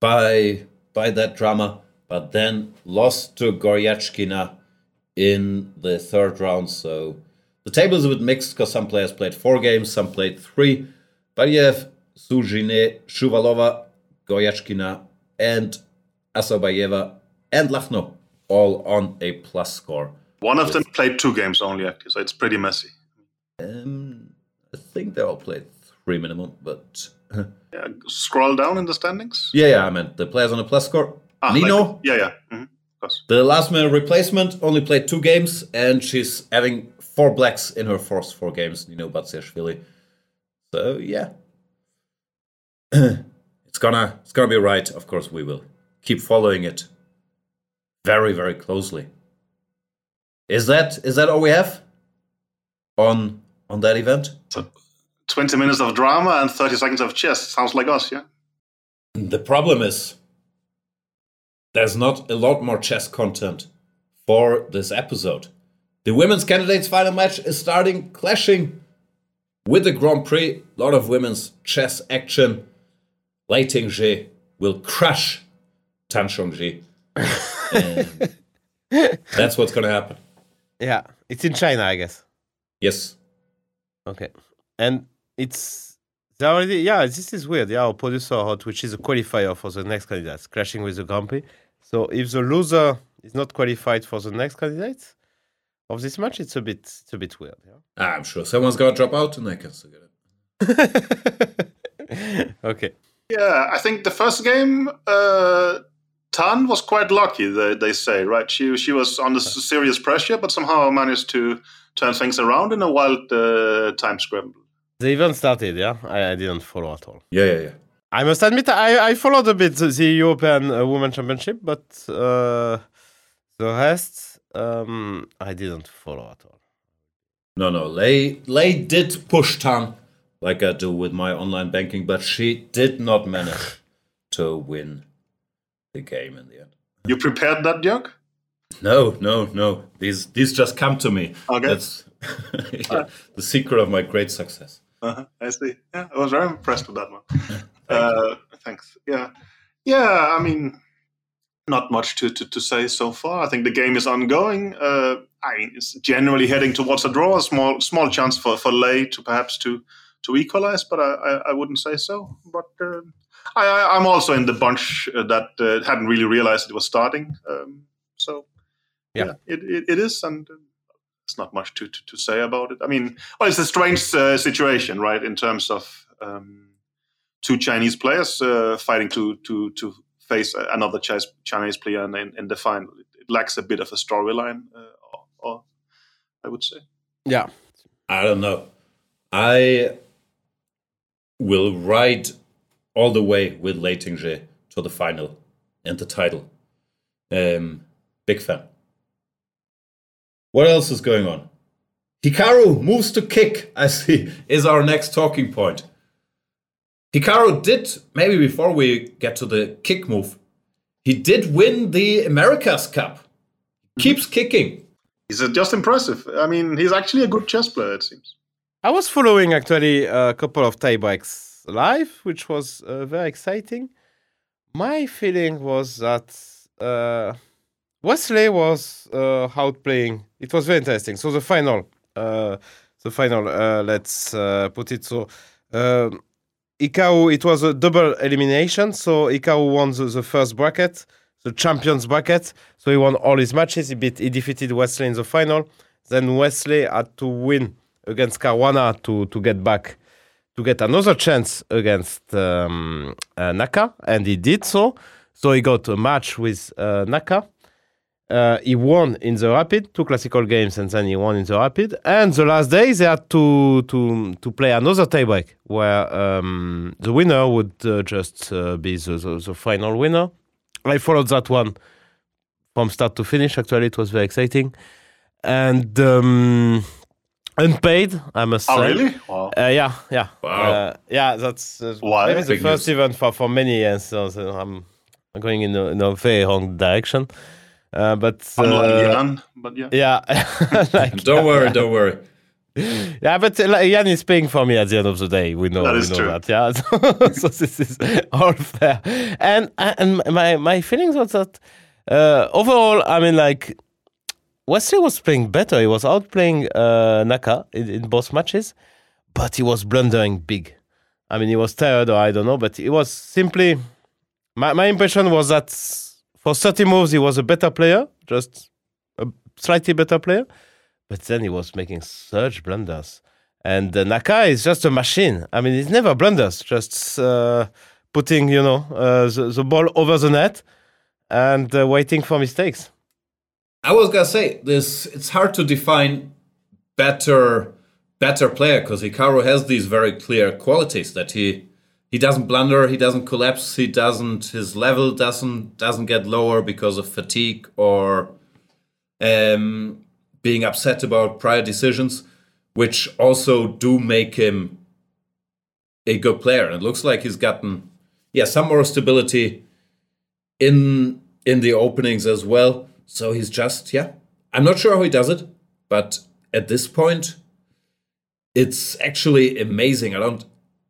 by by that drama, but then lost to Goryachkina in the third round. So the table is a bit mixed because some players played four games, some played three. But you have Suzhine, Shuvalova, Goryachkina, and Assaubayeva and Lagno all on a plus score. One of them played two games only, actually, so it's pretty messy. Um, I think they all played three minimum, but Yeah, scroll down in the standings. yeah, yeah, I meant the players on a plus score. Ah, Nino, like- yeah, yeah. hmm The last minute replacement only played two games, and she's having four blacks in her first four games. You know, Batsiashvili. So yeah, it's gonna it's gonna be right. Of course, we will keep following it very very closely. Is that is that all we have on on that event? So 20 minutes of drama and 30 seconds of chess. Sounds like us, yeah? The problem is there's not a lot more chess content for this episode. The women's candidates final match is starting clashing with the Grand Prix. A lot of women's chess action. Lei Tingjie will crush Tan Zhongyi. And That's what's going to happen. Yeah, it's in China, I guess. Yes. Okay, and it's they already. Yeah, this is weird. Yeah, our producer hot, which is a qualifier for the next candidates, crashing with the Grand Prix. So if the loser is not qualified for the next candidate of this match, it's a bit, it's a bit weird. Ah, I'm sure someone's going to drop out and they can still get it. Okay. Yeah, I think the first game, uh, Tan was quite lucky. They, they say, right? She she was under serious pressure, but somehow managed to turn things around in a wild uh, time scramble. The event started. Yeah, I, I didn't follow at all. Yeah, yeah, yeah. I must admit, I, I followed a bit the European uh, Women Championship, but uh, the rest um, I didn't follow at all. No, no. Lei, Lei did push Tan like I do with my online banking, but she did not manage to win the game in the end. You prepared that, Jörg? No, no, no. These these just come to me. Okay. That's yeah, the secret of my great success. Uh-huh, I see. Yeah, I was very impressed with that one. uh, thanks. Yeah, yeah. I mean, not much to, to, to say so far. I think the game is ongoing. Uh, I mean, it's generally heading towards a draw. A small small chance for for Lei to perhaps to to equalize, but I I, I wouldn't say so. But uh, I, I I'm also in the bunch uh, that uh, hadn't really realized it was starting. Um, so Yeah. it, it, it is and. it's not much to, to, to say about it. I mean, well, it's a strange uh, situation, right? In terms of um, two Chinese players uh, fighting to to to face another Chinese Chinese player in, in, in the final. It, it lacks a bit of a storyline, uh, or, or I would say. Yeah. I don't know. I will ride all the way with Lei Tingjie to the final and the title. Um, big fan. What else is going on? Hikaru moves to kick, I see, is our next talking point. Hikaru did, maybe before we get to the kick move, he did win the America's Cup. Keeps kicking. He's uh, just impressive. I mean, he's actually a good chess player. It seems. I was following actually a couple of tie breaks live, which was uh, very exciting. My feeling was that uh, Wesley was uh, outplaying. It was very interesting. So the final, uh, the final. Uh, let's uh, put it so. Uh, Hikaru, it was a double elimination. So Hikaru won the, the first bracket, the champions bracket. So he won all his matches. He beat, he defeated Wesley in the final. Then Wesley had to win against Caruana to to get back to get another chance against um, uh, Naka, and he did so. So he got a match with uh, Naka. Uh, he won in the rapid two classical games, and then he won in the rapid. And the last day they had to to to play another tiebreak where um, the winner would uh, just uh, be the, the, the final winner. I followed that one from start to finish. Actually, it was very exciting, and um, unpaid. I must Oh, say. really? Wow. Uh, yeah, yeah, Wow. Uh, yeah. That's uh, maybe the first event for, for many years. So, so I'm going in a, in a very wrong direction. Uh, but Unlike uh, Jan, but yeah. yeah, like, Don't worry, don't worry. yeah, but uh, like, Jan is paying for me at the end of the day. We know, That we is know true. that. Yeah, so this is all fair. And and my my feelings was that uh, overall, I mean, like Wesley was playing better. He was outplaying uh, Naka in, in both matches, but he was blundering big. I mean, he was tired, or I don't know, but he was simply. My my impression was that for 30 moves, he was a better player, just a slightly better player. But then he was making such blunders. And uh, Naka is just a machine. I mean, he's never blunders, just uh, putting, you know, uh, the, the ball over the net and uh, waiting for mistakes. I was gonna say this. It's hard to define better better player because Hikaru has these very clear qualities that he he doesn't blunder, he doesn't collapse, he doesn't his level doesn't doesn't get lower because of fatigue or um, being upset about prior decisions, which also do make him a good player. And it looks like he's gotten yeah some more stability in in the openings as well. So he's just yeah. I'm not sure how he does it, but at this point, it's actually amazing. I don't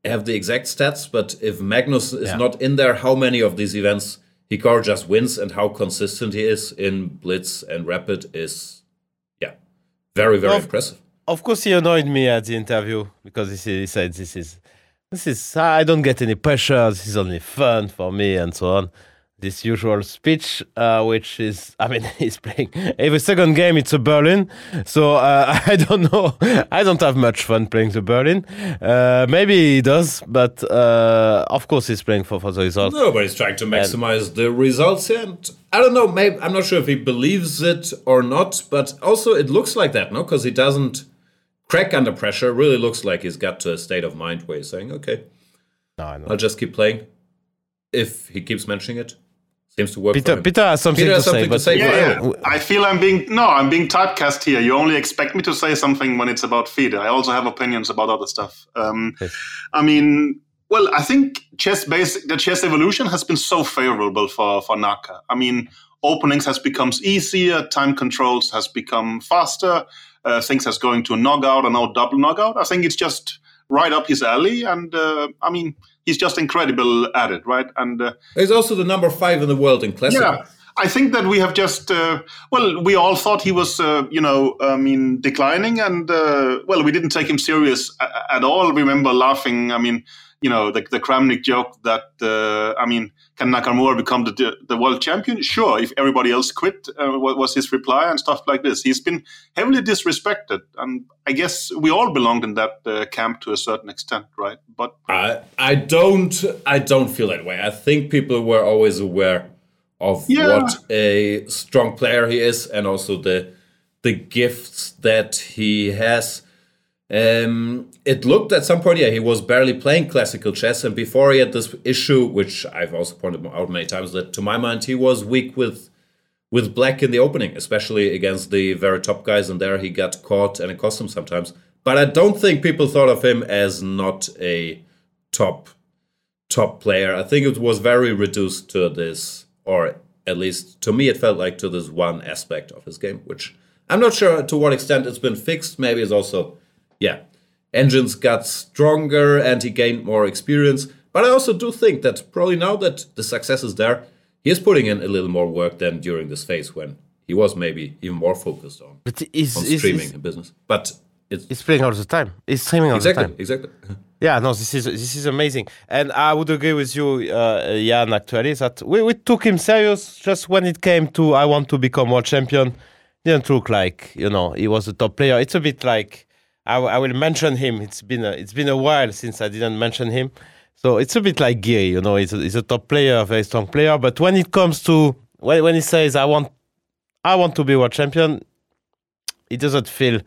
have the exact stats, but if Magnus is Yeah. not in there, how many of these events Hikaru just wins and how consistent he is in Blitz and Rapid is yeah. Very, very Of- impressive. Of course, he annoyed me at the interview because he said, he said "This is, this is. I don't get any pressure. This is only fun for me, and so on." This usual speech, uh, which is, I mean, he's playing every second game. It's a Berlin, so uh, I don't know. I don't have much fun playing the Berlin. Uh, maybe he does, but uh, of course he's playing for for the results. No, but he's trying to maximize the results. And I don't know, maybe I'm not sure if he believes it or not, but also it looks like that, no? Because he doesn't crack under pressure. Really looks like he's got to a state of mind where he's saying, okay, No. I'll just keep playing. If he keeps mentioning it, seems to work. for Peter, him. Peter has something Peter to has say. to say. Yeah, yeah. I feel I'm being no, I'm being typecast here. You only expect me to say something when it's about FIDE. I also have opinions about other stuff. Um, Yes. I mean, well, I think chess basic the chess evolution has been so favorable for for Naka. I mean, openings has become easier, time controls has become faster, uh, things has going to knockout and now double knockout. I think it's just right up his alley, and uh, I mean, he's just incredible at it, right? And uh, He's also the number five in the world in classic. yeah, I think that we have just uh, well, we all thought he was, uh, you know, I mean, declining, and uh, well, we didn't take him serious a- at all. Remember laughing? I mean, you know, the, the Kramnik joke that uh, I mean, can Nakamura become the the world champion? Sure, if everybody else quit, uh, what was his reply and stuff like this. He's been heavily disrespected, and I guess we all belonged in that uh, camp to a certain extent, right? But I I don't I don't feel that way. I think people were always aware of Yeah. what a strong player he is and also the the gifts that he has. Um, it looked at some point, yeah, he was barely playing classical chess, and before he had this issue, which I've also pointed out many times, that to my mind he was weak with with black in the opening, especially against the very top guys, and there he got caught and it cost him sometimes. But I don't think people thought of him as not a top top player. I think it was very reduced to this, or at least to me, it felt like to this one aspect of his game, which I'm not sure to what extent it's been fixed. Maybe it's also, yeah, engines got stronger and he gained more experience. But I also do think that probably now that the success is there, he is putting in a little more work than during this phase when he was maybe even more focused on, But he's, on streaming he's, and business. But it's he's playing all the time. He's streaming all exactly, the time. exactly. Exactly. Yeah, no, this is this is amazing, and I would agree with you, uh, Jan. Actually, that we, we took him serious just when it came to I want to become world champion. Didn't look like you know he was a top player. It's a bit like I, w- I will mention him. It's been a, it's been a while since I didn't mention him, so it's a bit like Giri. You know, he's a, he's a top player, a very strong player. But when it comes to when when he says I want I want to be world champion. It doesn't feel.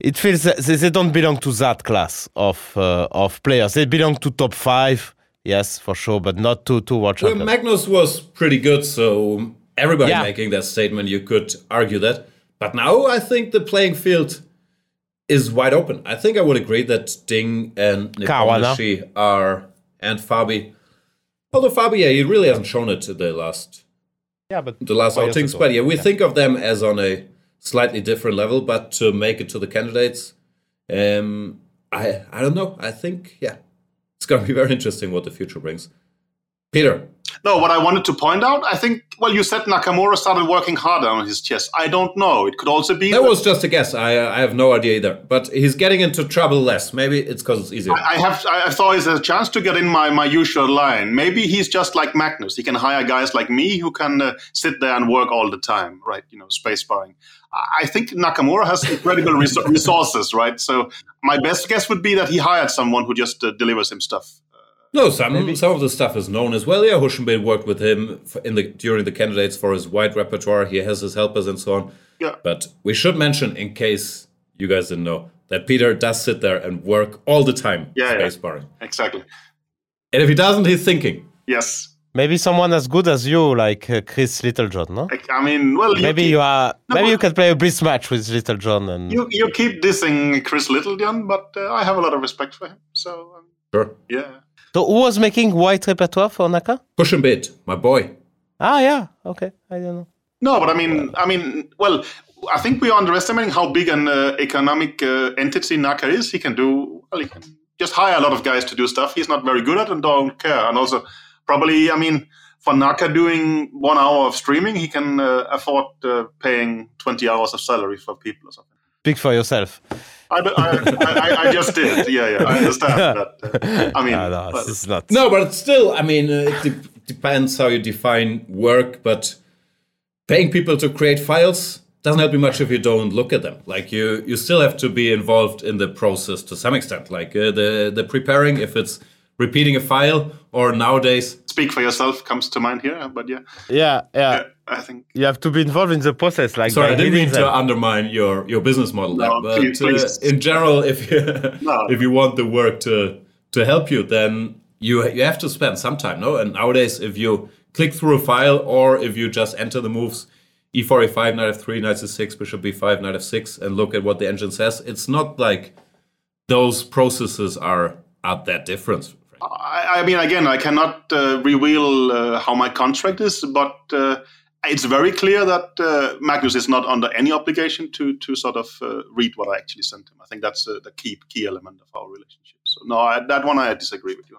It feels that they, they don't belong to that class of uh, of players. They belong to top five, yes, for sure, but not to to world Well. Magnus was pretty good, so everybody Yeah. making that statement, you could argue that. But now I think the playing field is wide open. I think I would agree that Ding and Caruana. Are and Fabi. Although Fabi, yeah, he really hasn't shown it to the last yeah, but the last outings. But yeah, we think of them as on a slightly different level. But to make it to the candidates, um, I I don't know. I think yeah, it's gonna be very interesting what the future brings. Peter, No, what I wanted to point out, I think, well, you said Nakamura started working harder on his chess. I don't know. It could also be. that was just a guess. I I have no idea either. But he's getting into trouble less. Maybe it's because it's easier. I have. I thought it's a chance to get in my, my usual line. Maybe he's just like Magnus. He can hire guys like me who can uh, sit there and work all the time, right? You know, space barring. I I think Nakamura has incredible res- resources, right? So my best guess would be that he hired someone who just uh, delivers him stuff. No, some some of the stuff is known as well. Yeah, Huschenbeth worked with him in the during the candidates for his wide repertoire. He has his helpers and so on. Yeah. But we should mention, in case you guys didn't know, that Peter does sit there and work all the time, Yeah, yeah. space barring. Exactly. And if he doesn't, he's thinking. Yes. maybe someone as good as you, like uh, Kris Littlejohn, no? I, I mean, well, you Maybe keep, you are. No, maybe you can play a bliss match with Littlejohn and you, you keep dissing Kris Littlejohn, but uh, I have a lot of respect for him. So um, Sure. yeah. So who was making white repertoire for Naka? Huschenbeth, my boy. Ah, yeah. Okay, I don't know. No, but I mean, I mean, well, I think we are underestimating how big an uh, economic uh, entity Naka is. He can do, well, he can just hire a lot of guys to do stuff he's not very good at and don't care. And also, probably, I mean, for Naka doing one hour of streaming, he can uh, afford uh, paying 20 hours of salary for people or something. Speak for yourself. I, I, I, I just did. Yeah, yeah, I understand that. Uh, I mean, Ah, no, well, this is not. No, but still, I mean, uh, it de- depends how you define work, but paying people to create files doesn't help you much if you don't look at them. Like you, you still have to be involved in the process to some extent. Like uh, the the preparing, if it's repeating a file, or nowadays, speak for yourself comes to mind here, but yeah, Yeah, yeah. yeah I think. You have to be involved in the process. Like, sorry, I didn't reading mean to them. undermine your your business model, there, No, but please, uh, please. in general, if you No. if you want the work to to help you, then you you have to spend some time, no? And nowadays, if you click through a file or if you just enter the moves E e4, e5, knight f3, knight c6, bishop b5, knight f6, and look at what the engine says, it's not like those processes are are that different. I, I mean, again, I cannot uh, reveal uh, how my contract is, but uh, it's very clear that uh, Magnus is not under any obligation to to sort of uh, read what I actually sent him. I think that's the key key element of our relationship. So no, I, that one I disagree with you.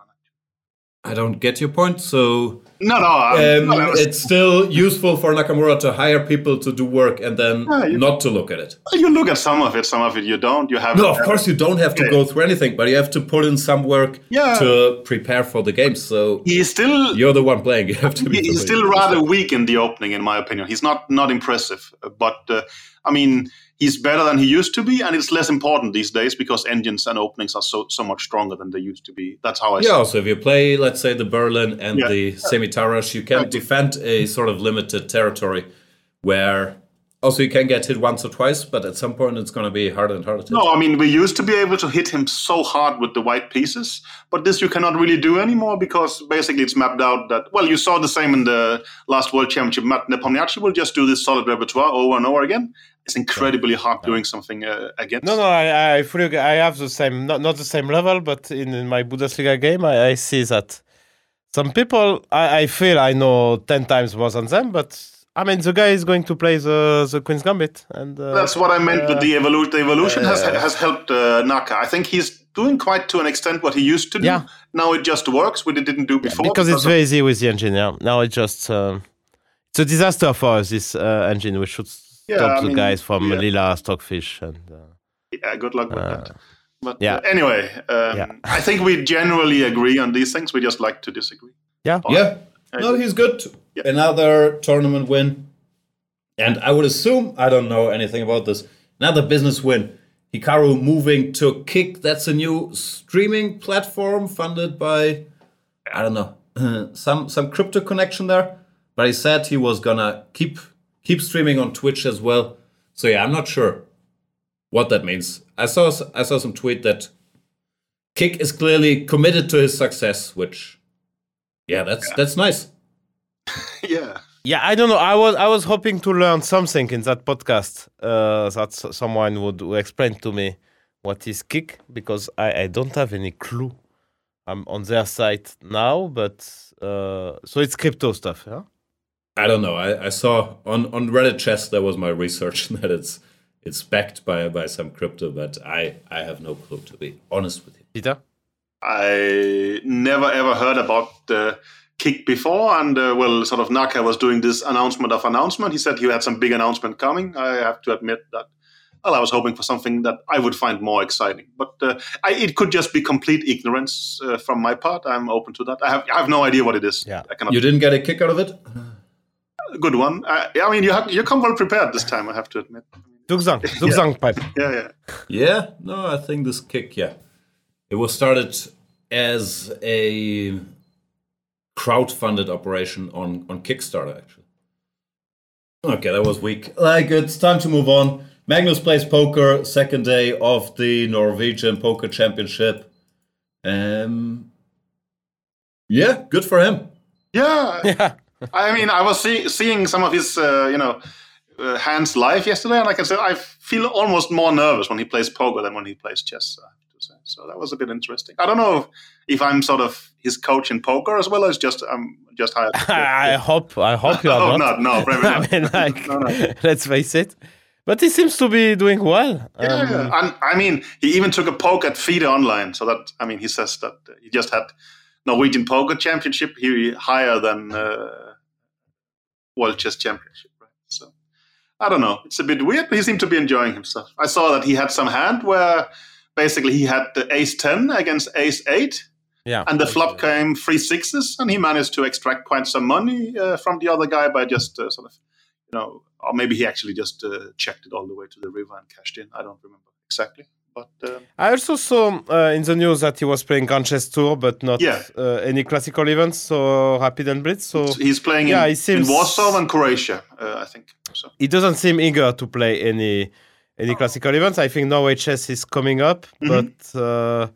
I don't get your point, so No, no, um, no, it's still useful for Nakamura to hire people to do work and then Yeah, you- not to look at it. you look at some of it, some of it you don't. You have No, of course you don't have to Yeah. go through anything, but you have to put in some work Yeah. to prepare for the game. So He's still you're the one playing. You have to be. He's familiar still rather weak in the opening, in my opinion. He's not not impressive, but uh, I mean, he's better than he used to be, and it's less important these days because engines and openings are so so much stronger than they used to be. That's how I see. Yeah. So if you play, let's say, the Berlin and Yeah. the Semi-Tarrasch, you can defend a sort of limited territory where also you can get hit once or twice, but at some point it's going to be harder and harder to. No, I mean we used to be able to hit him so hard with the white pieces, but this you cannot really do anymore because basically it's mapped out that well, you saw the same in the last World Championship. Matt Nepomniachtchi will just do this solid repertoire over and over again. It's incredibly hard doing something uh, against. No, no, I, I fully. I have the same, not, not the same level, but in, in my Bundesliga game, I, I see that some people, I, I feel I know 10 times more than them, but I mean, the guy is going to play the, the Queen's Gambit. and uh, That's what I meant with the evolution. The evolution has uh, has helped uh, Naka. I think he's doing quite to an extent what he used to do. Yeah. Now it just works, what it didn't do before. because it's of- very easy with the engine. Yeah. Now it just, um, it's a disaster for us, this uh, engine. We should Yeah, stop I the mean, guys from yeah. Leela Stockfish. and uh, yeah, good luck with that. But yeah. uh, anyway, um, Yeah. I think we generally agree on these things. We just like to disagree. yeah. Yeah. No, he's good. Yeah. Another tournament win. And I would assume, I don't know anything about this, another business win. Hikaru moving to Kick. That's a new streaming platform funded by, I don't know, some some crypto connection there. But he said he was gonna keep keep streaming on Twitch as well. So yeah, I'm not sure what that means. I saw I saw some tweet that Kick is clearly committed to his success, which yeah, that's yeah. that's nice. yeah. Yeah, I don't know. I was I was hoping to learn something in that podcast uh, that someone would explain to me what is Kick because I, I don't have any clue. I'm on their site now, but uh, so it's crypto stuff, yeah. I don't know. I, I saw on, on Reddit chess there was my research that it's it's backed by by some crypto, but I I have no clue to be honest with you. Peter, I never ever heard about the kick before, and uh, well, sort of Naka was doing this announcement of announcement. He said he had some big announcement coming. I have to admit that. Well, I was hoping for something that I would find more exciting, but uh, I, it could just be complete ignorance uh, from my part. I'm open to that. I have I have no idea what it is. Yeah, I cannot. You didn't get a kick out of it good one. Uh, I mean, you have, you come well prepared this time. I have to admit. Zugzwang, Zugzwang yeah. pipe. Yeah, yeah. Yeah, no, I think this kick, yeah, it was started as a crowd-funded operation on on Kickstarter, actually. Okay, that was weak. Like, it's time to move on. Magnus plays poker, second day of the Norwegian Poker Championship. Um, yeah, good for him. Yeah. Yeah. I mean, I was see, seeing some of his, uh, you know, uh, hands live yesterday, and like I said, I feel almost more nervous when he plays poker than when he plays chess. So that was a bit interesting. I don't know if, if I'm sort of his coach in poker as well as just I'm just hired. I hope I hope you are oh, not. No, no, I mean, like, no, no. let's face it. But he seems to be doing well. Yeah, um. And, I mean, he even took a poke at FIDE Online. So that I mean, he says that he just had Norwegian Poker Championship. He higher than uh, World Chess Championship, right? So I don't know. It's a bit weird, but he seemed to be enjoying himself. I saw that he had some hand where basically he had the ace 10 against ace 8. Yeah. And the flop came three sixes, and he managed to extract quite some money uh, from the other guy by just uh, sort of, you know, or maybe he actually just uh, checked it all the way to the river and cashed in. I don't remember exactly. But uh, I also saw uh, in the news that he was playing Grand Chess Tour, but not yeah. uh, any classical events, so Rapid and Blitz. So he's playing yeah, in, he seems, in Warsaw and Croatia, uh, I think. So he doesn't seem eager to play any any classical events. I think Norway Chess is coming up, mm-hmm. but uh,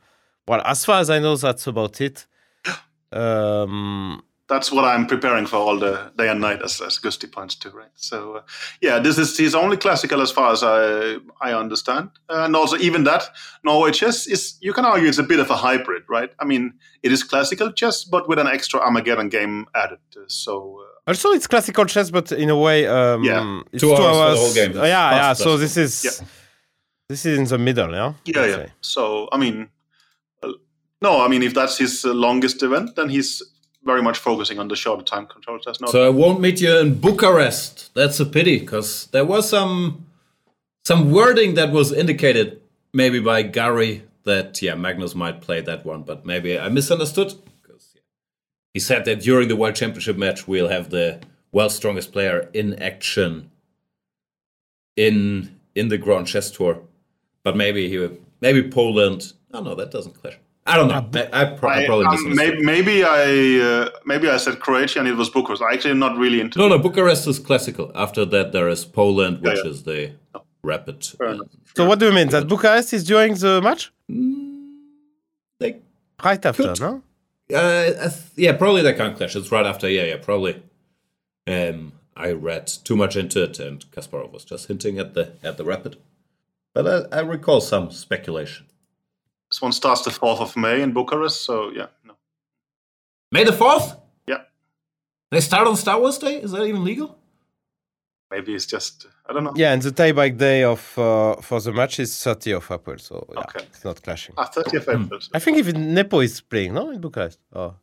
well, as far as I know, that's about it. Um, that's what I'm preparing for all the day and night, as, as Gusti points to, right? So, uh, yeah, this is his only classical as far as I I understand, and also even that Norway chess is you can argue it's a bit of a hybrid, right? I mean, it is classical chess, but with an extra Armageddon game added. So. Uh, also, it's classical chess, but in a way, um, yeah, it's two, two hours, hours. the whole game. yeah, yeah. So this is yeah. this is in the middle, yeah. Yeah, yeah. Say. So I mean, uh, no, I mean if that's his uh, longest event, then he's very much focusing on the shorter time control test. Not so I won't meet you in Bucharest. That's a pity because there was some some wording that was indicated maybe by Gary that yeah Magnus might play that one, but maybe I misunderstood because yeah, he said that during the World Championship match we'll have the world's strongest player in action in in the Grand Chess Tour, but maybe he maybe Poland. Oh no, that doesn't clash. I don't know. I, I, pro- I probably um, maybe, maybe, I uh, maybe I said Croatia and it was Bucharest. I actually am not really into. No, no. Bucharest is classical. After that, there is Poland, which yeah, yeah. is the oh. rapid. Uh, so what do you mean that Bucharest is during the match? Mm, they right after, could. no? Uh, yeah, probably they can't clash. It's right after. Yeah, yeah, probably. Um, I read too much into it, and Kasparov was just hinting at the at the rapid. But I, I recall some speculation. This one starts the 4th of May in Bucharest, so yeah, no. May the 4th? Yeah. They start on Star Wars Day? Is that even legal? Maybe it's just, I don't know. Yeah, and the tie-back day of uh, for the match is 30th of April, so yeah, okay. it's not clashing. Ah, 30th of April. I think even Nepo is playing, no, in Bucharest? Oh,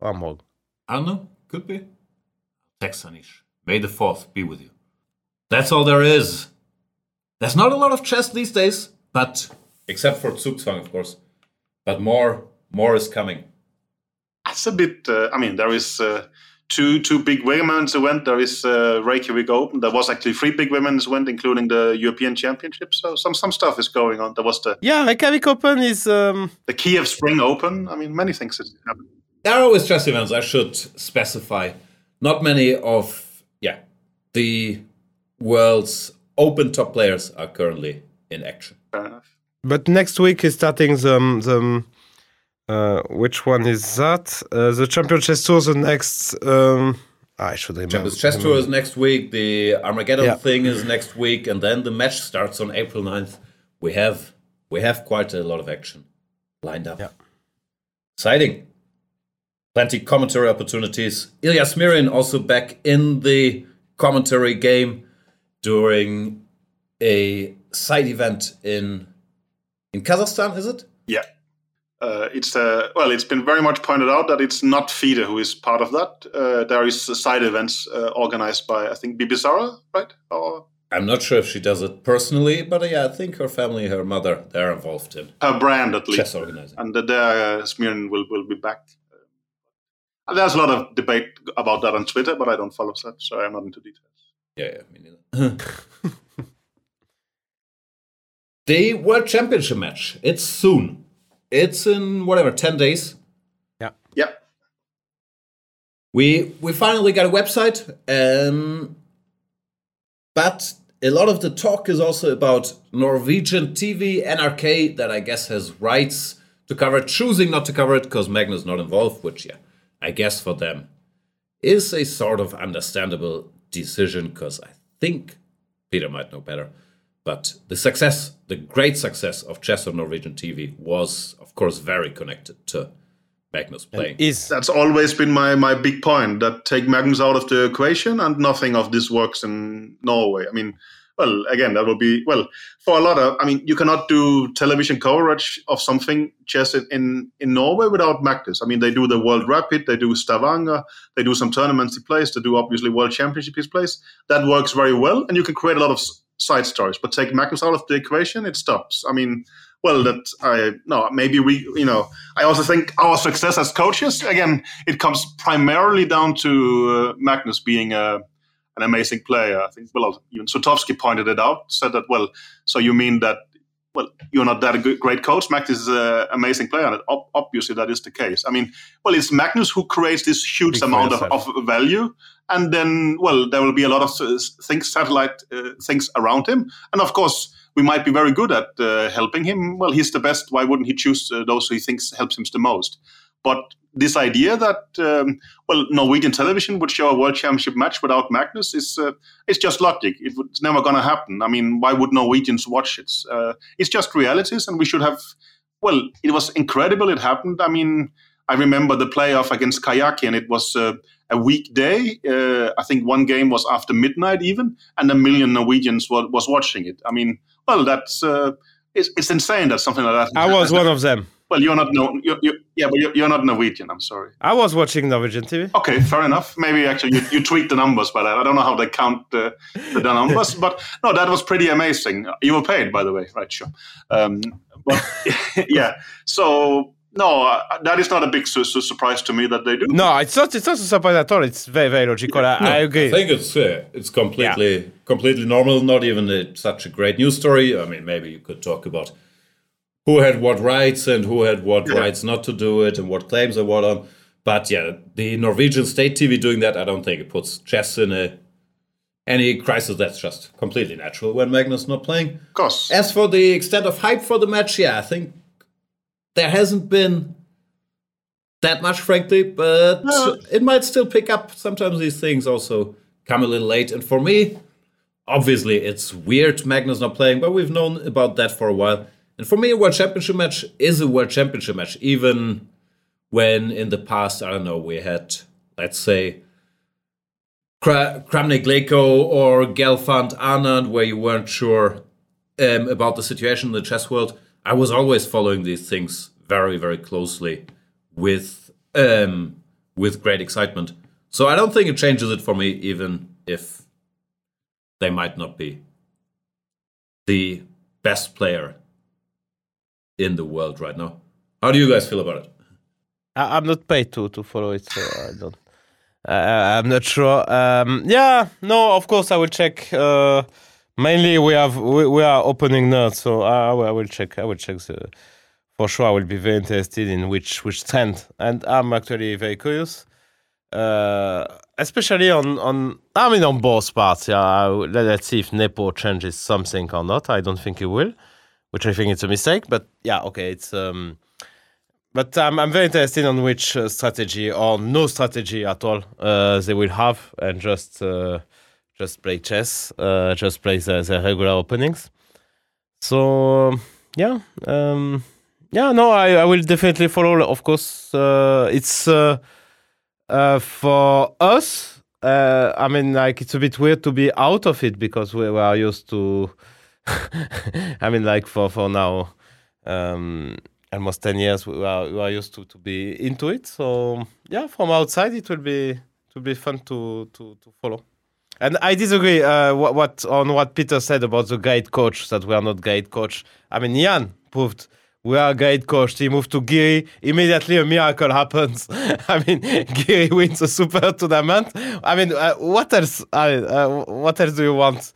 I'm wrong. I don't know. Could be. Text Anish. May the 4th be with you. That's all there is. There's not a lot of chess these days, but except for Zugzwang, of course. But more, more is coming. That's a bit. Uh, I mean, there is uh, two two big women's event. There is uh, Reykjavik Open. There was actually three big women's event, including the European Championship. So some some stuff is going on. There was the yeah Reykjavik Open is um... the Kiev Spring Open. I mean, many things is happening. There are always chess events. I should specify. Not many of yeah the world's open top players are currently in action. Fair enough. But next week is starting the the uh, which one is that? Uh, the Champion Chess Tour. The next. Um, I should remember. Champions Chess Tour is next week. The Armageddon Yeah. thing is next week, and then the match starts on April 9th. We have we have quite a lot of action lined up. Yeah. Exciting. Plenty commentary opportunities. Ilya Smirin also back in the commentary game during a side event in in Kazakhstan, is it? Yeah. Uh, it's uh, well, it's been very much pointed out that it's not FIDE who is part of that. Uh, there is side events uh, organized by I think Bibisara, right? Or I'm not sure if she does it personally, but uh, yeah, I think her family, her mother, they're involved in her brand at least. chess organizing. and that there uh, Smirin will, will be back. Uh, there's a lot of debate about that on Twitter, but I don't follow that, so I'm not into details. Yeah, yeah, me neither. the World Championship match. It's soon. It's in whatever ten days. Yeah, Yep. We we finally got a website, um, but a lot of the talk is also about Norwegian TV NRK that I guess has rights to cover it, choosing not to cover it because Magnus not involved. Which yeah, I guess for them is a sort of understandable decision because I think Peter might know better. But the success, the great success of chess on Norwegian TV was, of course, very connected to Magnus playing. Is that's always been my, my big point that take Magnus out of the equation and nothing of this works in Norway. I mean, well, again, that will be, well, for a lot of, I mean, you cannot do television coverage of something chess in, in, in Norway without Magnus. I mean, they do the World Rapid, they do Stavanger, they do some tournaments he plays, they do obviously World Championship he plays. That works very well, and you can create a lot of s- side stories. But take Magnus out of the equation, it stops. I mean, well, that I no, maybe we, you know, I also think our success as coaches, again, it comes primarily down to uh, Magnus being a, an amazing player. I think, well, even Sutovsky pointed it out, said that, well, so you mean that, well, you're not that a good, great coach. Magnus is an amazing player, and ob- obviously that is the case. I mean, well, it's Magnus who creates this huge amount of, of value, and then, well, there will be a lot of uh, things, satellite uh, things around him, and of course, we might be very good at uh, helping him. Well, he's the best. Why wouldn't he choose uh, those who he thinks helps him the most? But this idea that um, well, Norwegian television would show a world championship match without Magnus is uh, it's just logic. It would, it's never going to happen. I mean, why would Norwegians watch it? Uh, it's just realities, and we should have. Well, it was incredible. It happened. I mean, I remember the playoff against Karjakin, and it was uh, a weekday. Uh, I think one game was after midnight, even, and a million Norwegians were, was watching it. I mean, well, that's uh, it's, it's insane that something like that. I was one of them. Well, you're not no, you're, you're, yeah, but you're, you're not Norwegian. I'm sorry. I was watching Norwegian TV. Okay, fair enough. Maybe actually you, you tweaked the numbers, but I, I don't know how they count uh, the numbers. But no, that was pretty amazing. You were paid, by the way, right? Sure. Um, but yeah, so no, uh, that is not a big su- su- surprise to me that they do. No, it's not. It's not a surprise at all. It's very, very logical. I, I agree. I think it's uh, it's completely completely normal. Not even a, such a great news story. I mean, maybe you could talk about who had what rights and who had what Yeah. rights not to do it and what claims are what on. But yeah, the Norwegian state TV doing that, I don't think it puts chess in a any crisis. That's just completely natural when Magnus not playing. Of course. As for the extent of hype for the match, yeah, I think there hasn't been that much, frankly, but No. it might still pick up. Sometimes these things also come a little late. And for me, obviously, it's weird Magnus not playing, but we've known about that for a while. And for me, a World Championship match is a World Championship match, even when in the past, I don't know, we had, let's say, Kra- Kramnik Leko or Gelfand Anand, where you weren't sure um, about the situation in the chess world. I was always following these things very, very closely with um, with great excitement. So I don't think it changes it for me, even if they might not be the best player in the world right now. How do you guys feel about it? I, I'm not paid to to follow it, so I don't. I, I'm not sure. Um, yeah, no, of course I will check. Uh, mainly we have we, we are opening nerds, so I, I will- check. I will check the. For sure, I will be very interested in which which trend, and I'm actually very curious. uh, especially on on I mean on both parts. Yeah, let, us see if Nepo changes something or not. I don't think it will, which I think it's a mistake. But yeah, okay, it's. Um, but um, I'm very interested on which uh, strategy or no strategy at all uh, they will have, and just uh, just play chess, uh, just play the, the, regular openings. So yeah, um, yeah, no, I, I will definitely follow. Of course, uh, it's uh, for us, uh, I mean, like it's a bit weird to be out of it because we, we are used to. I mean, like for for now, um, almost ten years, we are, we are used to to be into it. So yeah, from outside, it will be will be fun to to to follow. And I disagree uh, what, what on what Peter said about the guide coach that we are not guide coach. I mean, Jan proved we are a great coach. He moved to Giri. Immediately, a miracle happens. I mean, Giri wins a super tournament. I mean, uh, what else? Uh, what else do you want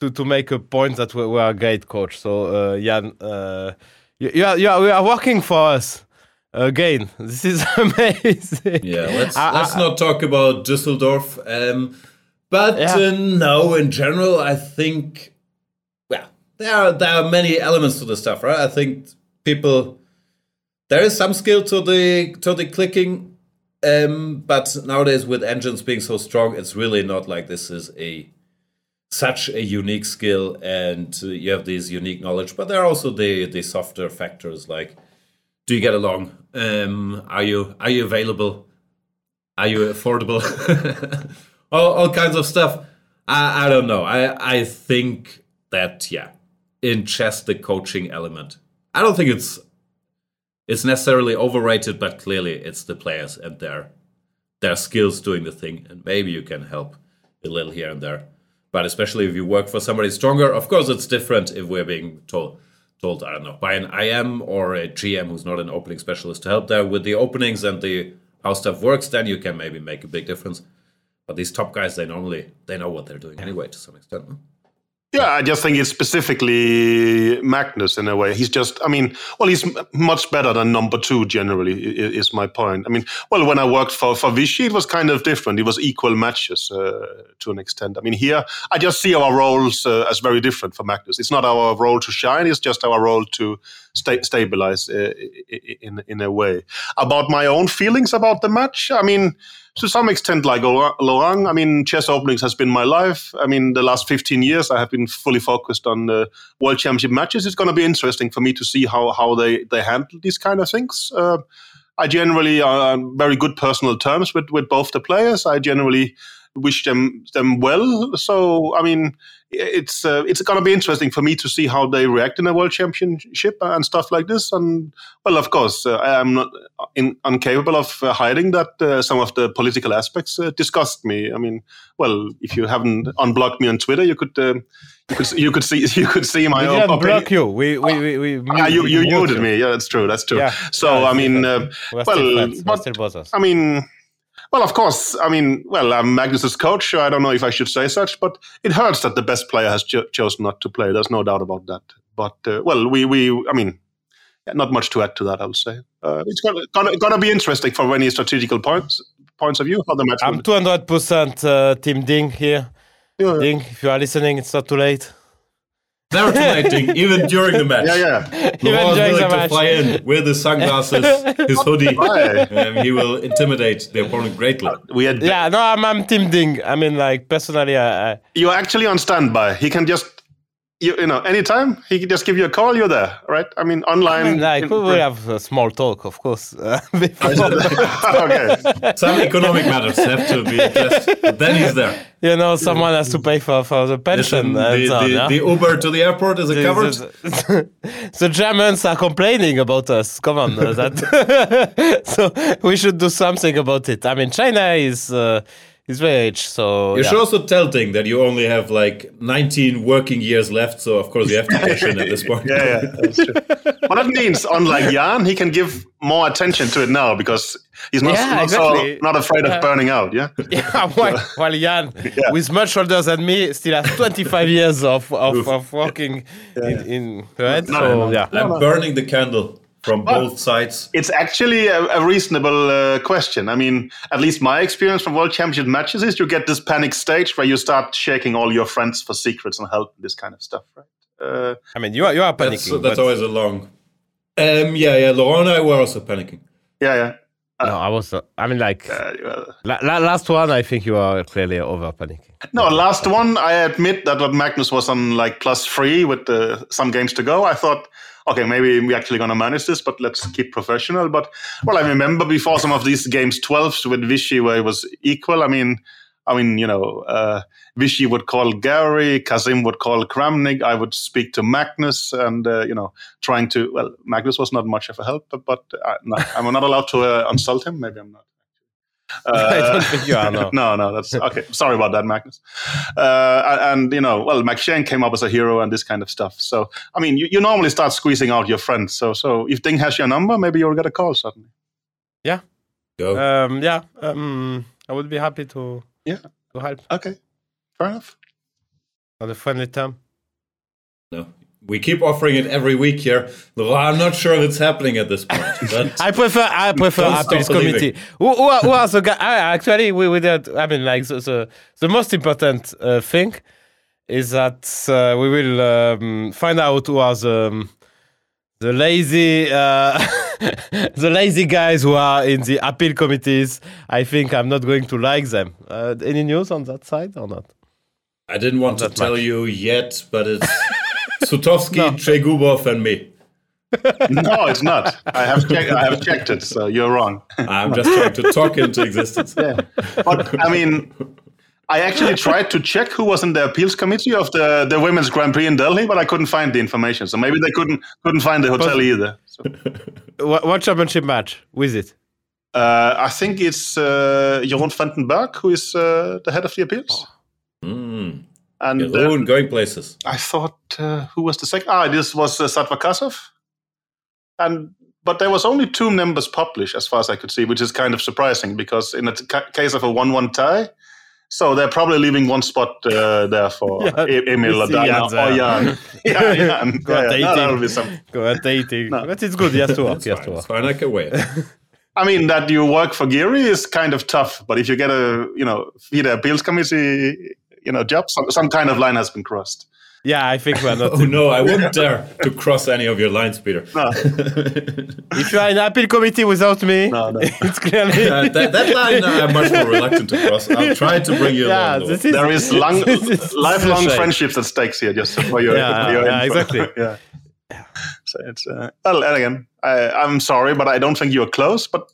to, to make a point that we, we are a great coach? So, uh, Jan, uh, you, you, are, you are, we are working for us again. This is amazing. Yeah, let's let's not talk about Düsseldorf. Um, but yeah. uh, no, in general, I think, well, there are there are many elements to the stuff, right? I think people there is some skill to the to the clicking um, but nowadays with engines being so strong it's really not like this is a such a unique skill and you have this unique knowledge but there are also the the softer factors like do you get along um, are you are you available are you affordable all, all kinds of stuff I, I don't know i i think that yeah in chess the coaching element I don't think it's it's necessarily overrated, but clearly it's the players and their their skills doing the thing, and maybe you can help a little here and there. But especially if you work for somebody stronger, of course it's different if we're being told told I don't know by an IM or a GM who's not an opening specialist to help there with the openings and the how stuff works. Then you can maybe make a big difference. But these top guys, they normally they know what they're doing anyway to some extent. No? Yeah, I just think it's specifically Magnus in a way. He's just, I mean, well, he's much better than number two generally, is my point. I mean, well, when I worked for, for Vishy, it was kind of different. It was equal matches uh, to an extent. I mean, here, I just see our roles uh, as very different for Magnus. It's not our role to shine, it's just our role to sta- stabilize uh, in, in a way. About my own feelings about the match, I mean, to some extent like Laurent. I mean, chess openings has been my life. I mean, the last 15 years I have been fully focused on the World Championship matches. It's going to be interesting for me to see how how they they handle these kind of things. Uh, I generally are on very good personal terms with with both the players. I generally wish them them well. So I mean, it's uh, it's going to be interesting for me to see how they react in a world championship and stuff like this. And well, of course, uh, I am not in, incapable of uh, hiding that uh, some of the political aspects uh, disgust me. I mean, well, if you haven't unblocked me on Twitter, you could. Uh, you could, you could see you could see my we didn't block you. We we we, we uh, you you muted me. Yeah, that's true. That's true. Yeah. So yeah, I mean, uh, well, but, I mean, well, of course. I mean, well, I'm Magnus's coach. I don't know if I should say such, but it hurts that the best player has cho- chosen not to play. There's no doubt about that. But uh, well, we we I mean, not much to add to that. I would say uh, it's gonna, gonna, gonna be interesting from any strategical points points of view how the match. I'm 200 percent uh, Team Ding here. Yeah. Ding, if you are listening, it's not too late. Never too late, Ding, even during the match. Yeah, yeah. Laurent is willing to match. fly in with his sunglasses, his hoodie. and he will intimidate the opponent greatly. Uh, we had yeah, no, I'm, I'm Team Ding. I mean, like personally, I, I... you're actually on standby. He can just you, you know, anytime he can just give you a call, you're there, right? I mean, online. I mean, like, in, we have a small talk, of course. Uh, okay. Some economic matters have to be addressed, then he's there. You know, someone has to pay for, for the pension. Listen, the, so the, yeah? the, Uber to the airport is it covered? The, the, Germans are complaining about us. Come on, uh, that. so we should do something about it. I mean, China is. Uh, he's very rich. So you yeah. should also tell Ding that you only have like 19 working years left. So of course you have to cash in at this point. yeah, yeah, that's true. but that means, unlike Jan, he can give more attention to it now because he's not, yeah, not, exactly. so, not afraid of burning out. Yeah. Yeah. While, while Jan, yeah. with much older than me, still has 25 years of of, of working in, in right. so, yeah. I'm burning the candle from both sides? It's actually a, a reasonable uh, question. I mean, at least my experience from World Championship matches is you get this panic stage where you start shaking all your friends for secrets and help, this kind of stuff, right? Uh, I mean, you are you are panicking. that's but- always a long. Um, yeah, yeah. Laurent and I were also panicking. yeah, yeah. no, I was. not I mean, like Uh, well, la- la- last one, I think you are clearly over panicking. No, last one, I admit that what Magnus was on like plus three with uh, some games to go. I thought, okay, maybe we're actually going to manage this, but let's keep professional. But, well, I remember before some of these games 12s with Vishy where it was equal. I mean, I mean, you know, uh, Vishy would call Gary, Kasim would call Kramnik, I would speak to Magnus, and uh, you know, trying to. Well, Magnus was not much of a help, but, but uh, no, I'm not allowed to uh, insult him. Maybe I'm not. I Uh, don't think you are now. no, no, that's okay. Sorry about that, Magnus. Uh, and you know, well, McShane came up as a hero and this kind of stuff. So, I mean, you, you normally start squeezing out your friends. So, so if Ding has your number, maybe you'll get a call suddenly. Yeah. Go. Um, yeah, um, I would be happy to Yeah. to help Okay, fair enough. on a friendly term. no, we keep offering it every week here. I'm not sure it's happening at this point. I prefer I prefer Don't stop appeals believing. committee. Who, who, are, who are the guy? I, actually, we we did. I mean, like the the, the most important uh, thing is that uh, we will um, find out who are the um, the lazy uh, the lazy guys who are in the appeal committees. I think I'm not going to like them. Uh, any news on that side or not? I didn't want to tell much. you yet, but it's Sutovsky, Tregubov, and me. No, it's not. I have checked. I have checked it. So you're wrong. I'm just trying to talk into existence. Yeah. But I mean, I actually tried to check who was in the appeals committee of the, the women's Grand Prix in Delhi, but I couldn't find the information. So maybe they couldn't couldn't find the hotel either. So, What, what championship match? Who is it? uh, I think it's uh, Jeroen van den Berg who is uh, the head of the appeals. Mm. And uh, going places. I thought uh, who was the second? Ah, this was uh, Satvakasov. And but there was only two numbers published, as far as I could see, which is kind of surprising because in a t- ca- case of a one-one tie, so they're probably leaving one spot uh, there for Yeah, Emil we or Jan or there. Jan. Yeah, Jan. Go Yeah, yeah, no, that'll be some. Go on dating. No. But it's good. Yes, to work. It's Yes, fine. to work. fine. I can wait. I mean, that you work for Geary is kind of tough, but if you get a, you know, FIDE appeals committee, you know, job, some, some kind of line has been crossed. Yeah, I think we're not. Oh no, I wouldn't dare to cross any of your lines, Peter. No, If you are in appeal committee without me, no, no. it's clearly. Uh, that, that line I'm much more reluctant to cross. I'll try to bring you yeah, along. this though. is. There is long, this is- this is lifelong friendships at stakes here, just for your, Yeah, for your yeah, info. exactly. yeah. So it's uh, well, and again, I, I'm sorry, but I don't think you're close. But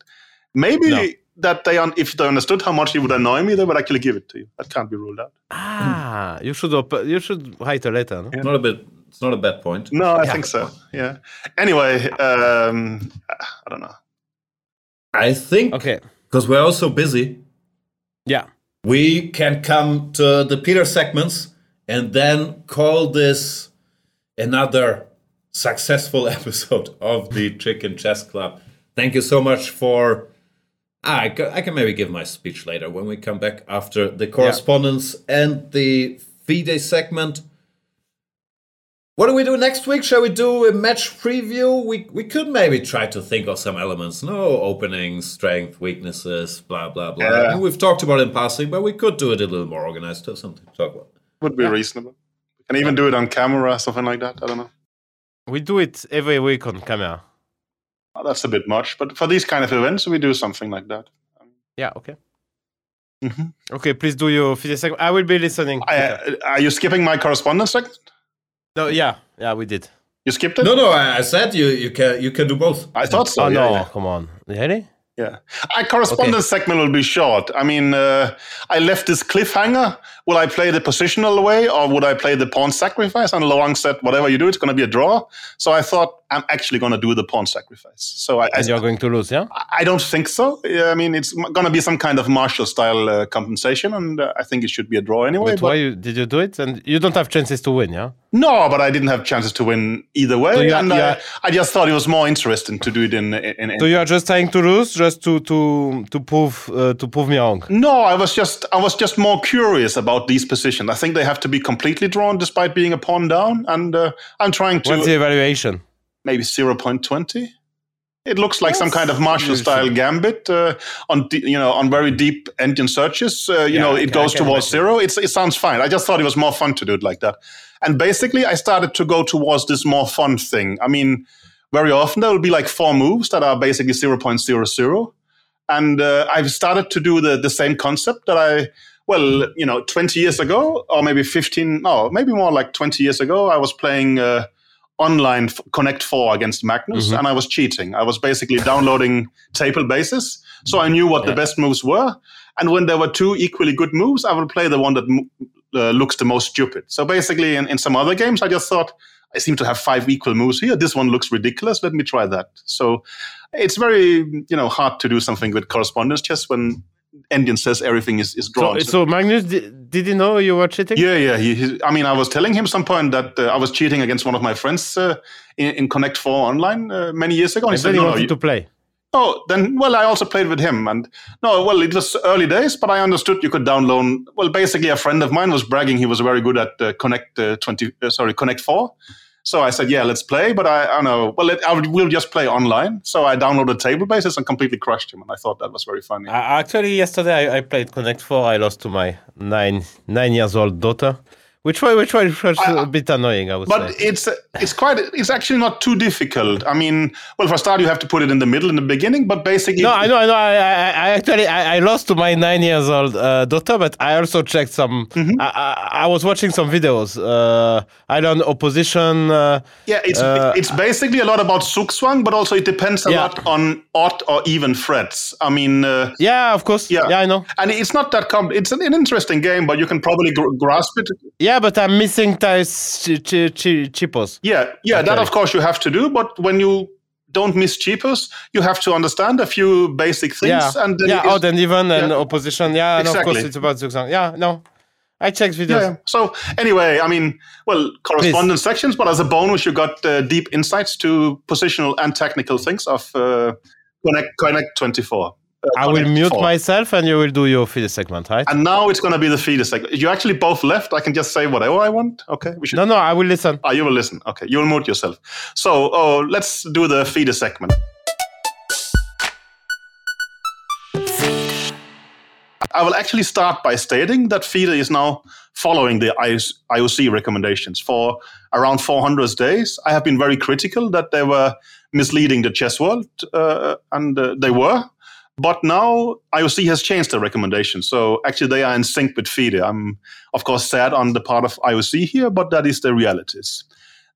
maybe No. That they, un- if they understood how much it would annoy me, they would actually give it to you. That can't be ruled out. Ah, you should op- you should write a letter. No? It's not a bit. It's not a bad point. No, I Yeah. think so. Yeah. Anyway, um, I don't know. I think Okay. because we're all so busy, Yeah. we can come to the Peter segments and then call this another successful episode of the Chicken Chess Club. Thank you so much for. Ah, I, I can maybe give my speech later when we come back after the correspondence and the FIDE segment. What do we do next week? Shall we do a match preview? We we could maybe try to think of some elements. No openings, strength, weaknesses, blah blah blah. Yeah. I mean, we've talked about it in passing, but we could do it a little more organized. Have something to talk about. Would be reasonable. We can even do it on camera, something like that. I don't know. We do it every week on camera. That's a bit much, but for these kind of events, we do something like that. Yeah. Okay. Mhm. Okay. Please do your fifty second. I will be listening. I, uh, are you skipping my correspondence segment? no. Yeah. Yeah. We did. You skipped it? No, no, I, I said you you can you can do both. I thought so. oh yeah, no! yeah. Come on. Really? Yeah. Our correspondence segment will be short. I mean, uh, I left this cliffhanger. Will I play the positional way or would I play the pawn sacrifice? And Luang said, whatever you do, it's going to be a draw. So I thought, I'm actually going to do the pawn sacrifice. So I, And I, you're going to lose, yeah? I don't think so. I mean, it's going to be some kind of Marshall style uh, compensation. And uh, I think it should be a draw anyway. But but- why you, did you do it? And you don't have chances to win, yeah? no, but I didn't have chances to win either way. So you and I, I just thought it was more interesting to do it in. in, in So you are just trying to lose, just to to to prove uh, to prove me wrong. No, I was just I was just more curious about these positions. I think they have to be completely drawn despite being a pawn down, and uh, I'm trying to What's the evaluation? Maybe zero point twenty. It looks like some kind of Marshall style gambit uh, on you know on very deep engine searches. Uh, you yeah, know, it goes towards zero. It's, it sounds fine. I just thought it was more fun to do it like that. And basically, I started to go towards this more fun thing. I mean, very often there will be like four moves that are basically 0.00. And uh, I've started to do the, the same concept that I, well, you know, 20 years ago, or maybe 15, no, maybe more like 20 years ago, I was playing uh, online Connect 4 against Magnus mm-hmm. and I was cheating. I was basically downloading table bases. So I knew what yeah. the best moves were. And when there were two equally good moves, I would play the one that uh, looks the most stupid. So basically, in, in some other games, I just thought, I seem to have five equal moves here. This one looks ridiculous. Let me try that. So it's very, you know, hard to do something with correspondence chess when Endian says everything is, is drawn. So, so Magnus, did, did he know you were cheating? Yeah, yeah. He, he, I mean, I was telling him some point that uh, I was cheating against one of my friends uh, in, in, Connect 4 online uh, many years ago. And, and he said, he no, wanted no, you, to play. Oh, then, well, I also played with him. And no, well, it was early days, but I understood you could download. Well, basically, a friend of mine was bragging he was very good at uh, Connect uh, 20, uh, sorry, Connect 4. So I said, yeah, let's play. But I, I know, well, it, I will just play online. So I downloaded table bases and completely crushed him. And I thought that was very funny. Uh, actually, yesterday I, I, played Connect 4. I lost to my nine nine years old daughter. Which way? Which way was a bit annoying, I would but say. But it's it's quite it's actually not too difficult. I mean, well, for a start, you have to put it in the middle in the beginning, but basically, no, I know, I know. I, I, I actually I, I, lost to my nine years old uh, daughter, but I also checked some. Mm-hmm. I, I, was watching some videos. Uh, I learned opposition. Uh, yeah, it's uh, it's basically a lot about zugzwang, but also it depends a yeah. lot on odd or even threats. I mean, uh, yeah, of course. Yeah, yeah, I know. And it's not that com- It's an, an interesting game, but you can probably gr- grasp it. Yeah yeah, but I'm missing those ch- ch- ch- cheapos. Yeah, yeah, okay. that of course you have to do. But when you don't miss cheapos, you have to understand a few basic things. Yeah, and then yeah, odd and even yeah. and opposition. Yeah, exactly. and of course it's about Zugzwang. Yeah, no. I checked videos. Yeah. So anyway, I mean, well, correspondence Please. sections, but as a bonus, you got uh, deep insights to positional and technical things of uh, Connect Connect 24. I will mute myself and you will do your Peter segment, right? And now it's going to be the Peter segment. You actually both left. I can just say whatever I want. Okay. We should... No, no, I will listen. Ah, you will listen. Okay. You'll mute yourself. So oh, let's do the Peter segment. I will actually start by stating that FIDE is now following the IOC recommendations. For around 400 days, I have been very critical that they were misleading the chess world, uh, and uh, they were. But now IOC has changed their recommendation. So actually, they are in sync with FIDE. I'm, of course, sad on the part of IOC here, but that is the realities.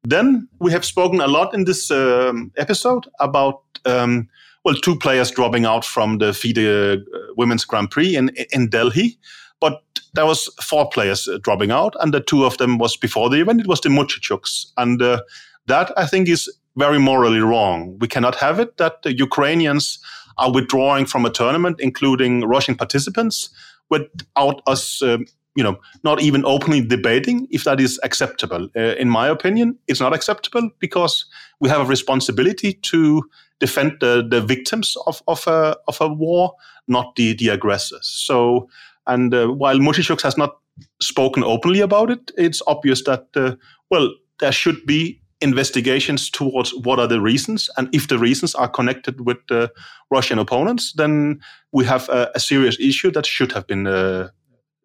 Then we have spoken a lot in this um, episode about, um, well, two players dropping out from the FIDE uh, Women's Grand Prix in, in Delhi. But there was four players uh, dropping out, and the two of them was before the event. It was the Muzychuks. And uh, that, I think, is very morally wrong. We cannot have it that the Ukrainians are withdrawing from a tournament, including Russian participants, without us, um, you know, not even openly debating if that is acceptable. Uh, in my opinion, it's not acceptable because we have a responsibility to defend the, the victims of, of, a, of a war, not the, the aggressors. So, and uh, while Muzychuks has not spoken openly about it, it's obvious that, uh, well, there should be investigations towards what are the reasons, and if the reasons are connected with the Russian opponents, then we have a, a serious issue that should have been uh,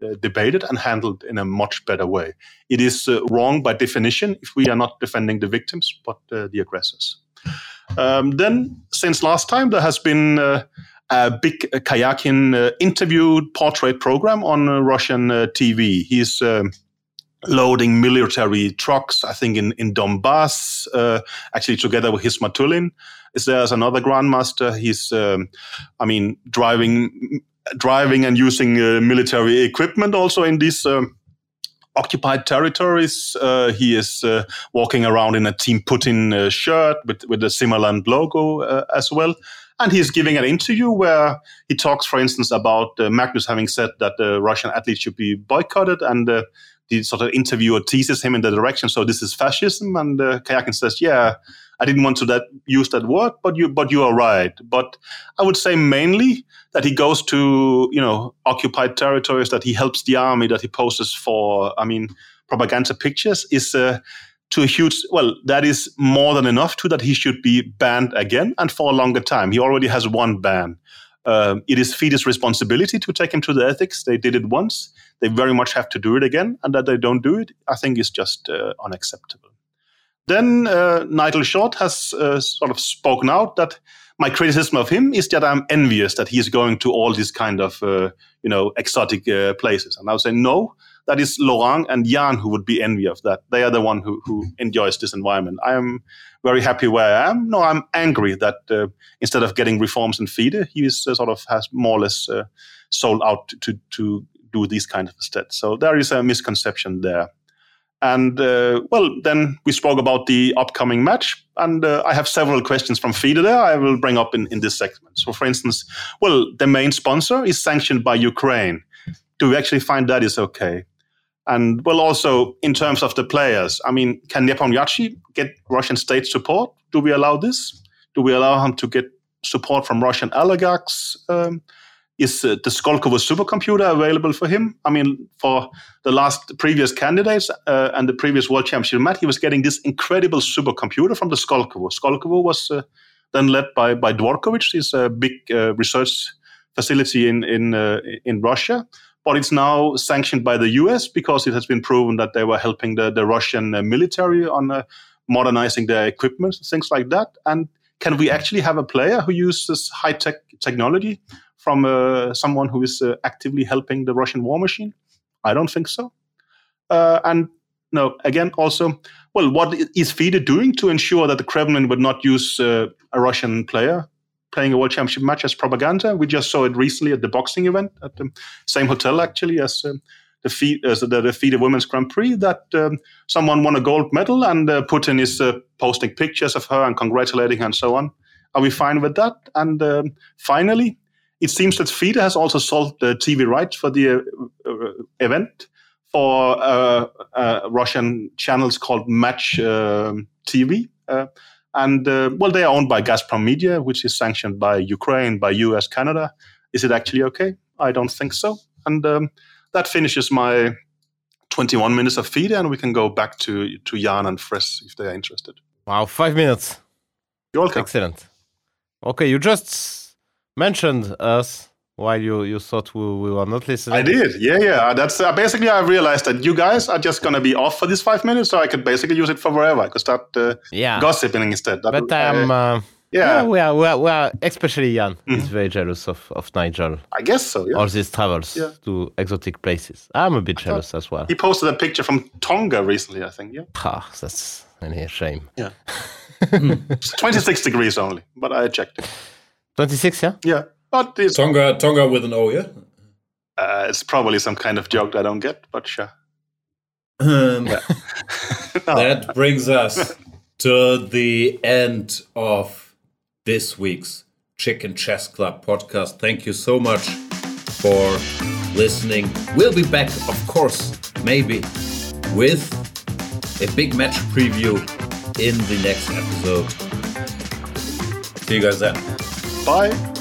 uh, debated and handled in a much better way. It is uh, wrong by definition if we are not defending the victims but uh, the aggressors. Um, then, since last time, there has been uh, a big Karjakin uh, interviewed portrait program on Russian TV. He's um, loading military trucks, I think in, in Donbass, uh, actually together with Khismatullin. Is there's another grandmaster. He's, um, I mean, driving, driving and using uh, military equipment also in these um, occupied territories. Uh, he is uh, walking around in a Team Putin uh, shirt with, with the Simmerland logo uh, as well. And he's giving an interview where he talks, for instance, about Magnus having said that the Russian athletes should be boycotted and the sort of interviewer teases him in the direction. So this is fascism, and uh, Karjakin says, "Yeah, I didn't want to that, use that word, but you but you are right." But I would say mainly that he goes to you know occupied territories, that he helps the army, that he poses for. I mean, propaganda pictures is. Uh, to a huge well that is more than enough to that he should be banned again and for a longer time he already has one ban um, it is FIDE's responsibility to take him to the ethics. They did it once. They very much have to do it again and that they don't do it i think is just uh, unacceptable. Then uh, nigel short has uh, sort of spoken out that my criticism of him is that i'm envious that he's going to all these kind of uh, you know exotic uh, places. And i would say no that is Laurent and Jan who would be envy of that. They are the one who, who enjoys this environment. I am very happy where I am. No, I'm angry that uh, instead of getting reforms in FIDE, he is uh, sort of has more or less uh, sold out to, to, do these kind of instead. So there is a misconception there. And uh, well, then we spoke about the upcoming match, and uh, I have several questions from FIDE there. I will bring up in, in this segment. So, for instance, well, the main sponsor is sanctioned by Ukraine. Do we actually find that is okay? And well, also in terms of the players, I mean, can Nepomniachtchi get Russian state support? Do we allow this? Do we allow him to get support from Russian oligarchs? Um, is uh, the Skolkovo supercomputer available for him? I mean, for the last previous candidates uh, and the previous World Championship match, he was getting this incredible supercomputer from the Skolkovo. Skolkovo was uh, then led by by Dvorkovich, this uh, big uh, research facility in in uh, in Russia but it's now sanctioned by the US because it has been proven that they were helping the, the Russian uh, military on uh, modernizing their equipment, things like that. And can we actually have a player who uses high tech technology from uh, someone who is uh, actively helping the Russian war machine? I don't think so. Uh, and no, again, also, well, what is FIDE doing to ensure that the Kremlin would not use uh, a Russian player playing a world championship match as propaganda. We just saw it recently at the boxing event at the same hotel, actually, as um, the, FIDE, uh, the, the Women's Grand Prix, that um, someone won a gold medal and uh, Putin is uh, posting pictures of her and congratulating her and so on. Are we fine with that? And um, finally, it seems that FIDE has also sold the TV rights for the uh, uh, event for uh, Russian channels called Match um, TV. And uh, well, they are owned by Gazprom Media, which is sanctioned by Ukraine, by US, Canada. Is it actually okay? I don't think so. And um, that finishes my 21 minutes of feed, and we can go back to, to Jan and Friss if they are interested. Wow, five minutes. You're welcome. Excellent. Okay, you just mentioned us while you, you thought we, we were not listening. I did, yeah, yeah. That's uh, basically I realized that you guys are just gonna be off for these five minutes, so I could basically use it for wherever. I could start uh, yeah. gossiping instead. That but I'm. Uh, yeah. yeah, we are, we are, we are especially Jan mm-hmm. is very jealous of, of Nigel. I guess so. Yeah. All these travels yeah. to exotic places. I'm a bit I jealous as well. He posted a picture from Tonga recently, I think. Yeah. Ah, that's a shame. Yeah. it's 26 degrees only, but I checked it. 26, yeah. Yeah. But it's, Tonga, Tonga with an O, yeah. Uh, it's probably some kind of joke that I don't get, but sure. Um, no. That brings us to the end of this week's Chicken Chess Club podcast. Thank you so much for listening. We'll be back, of course, maybe with a big match preview in the next episode. See you guys then. Bye.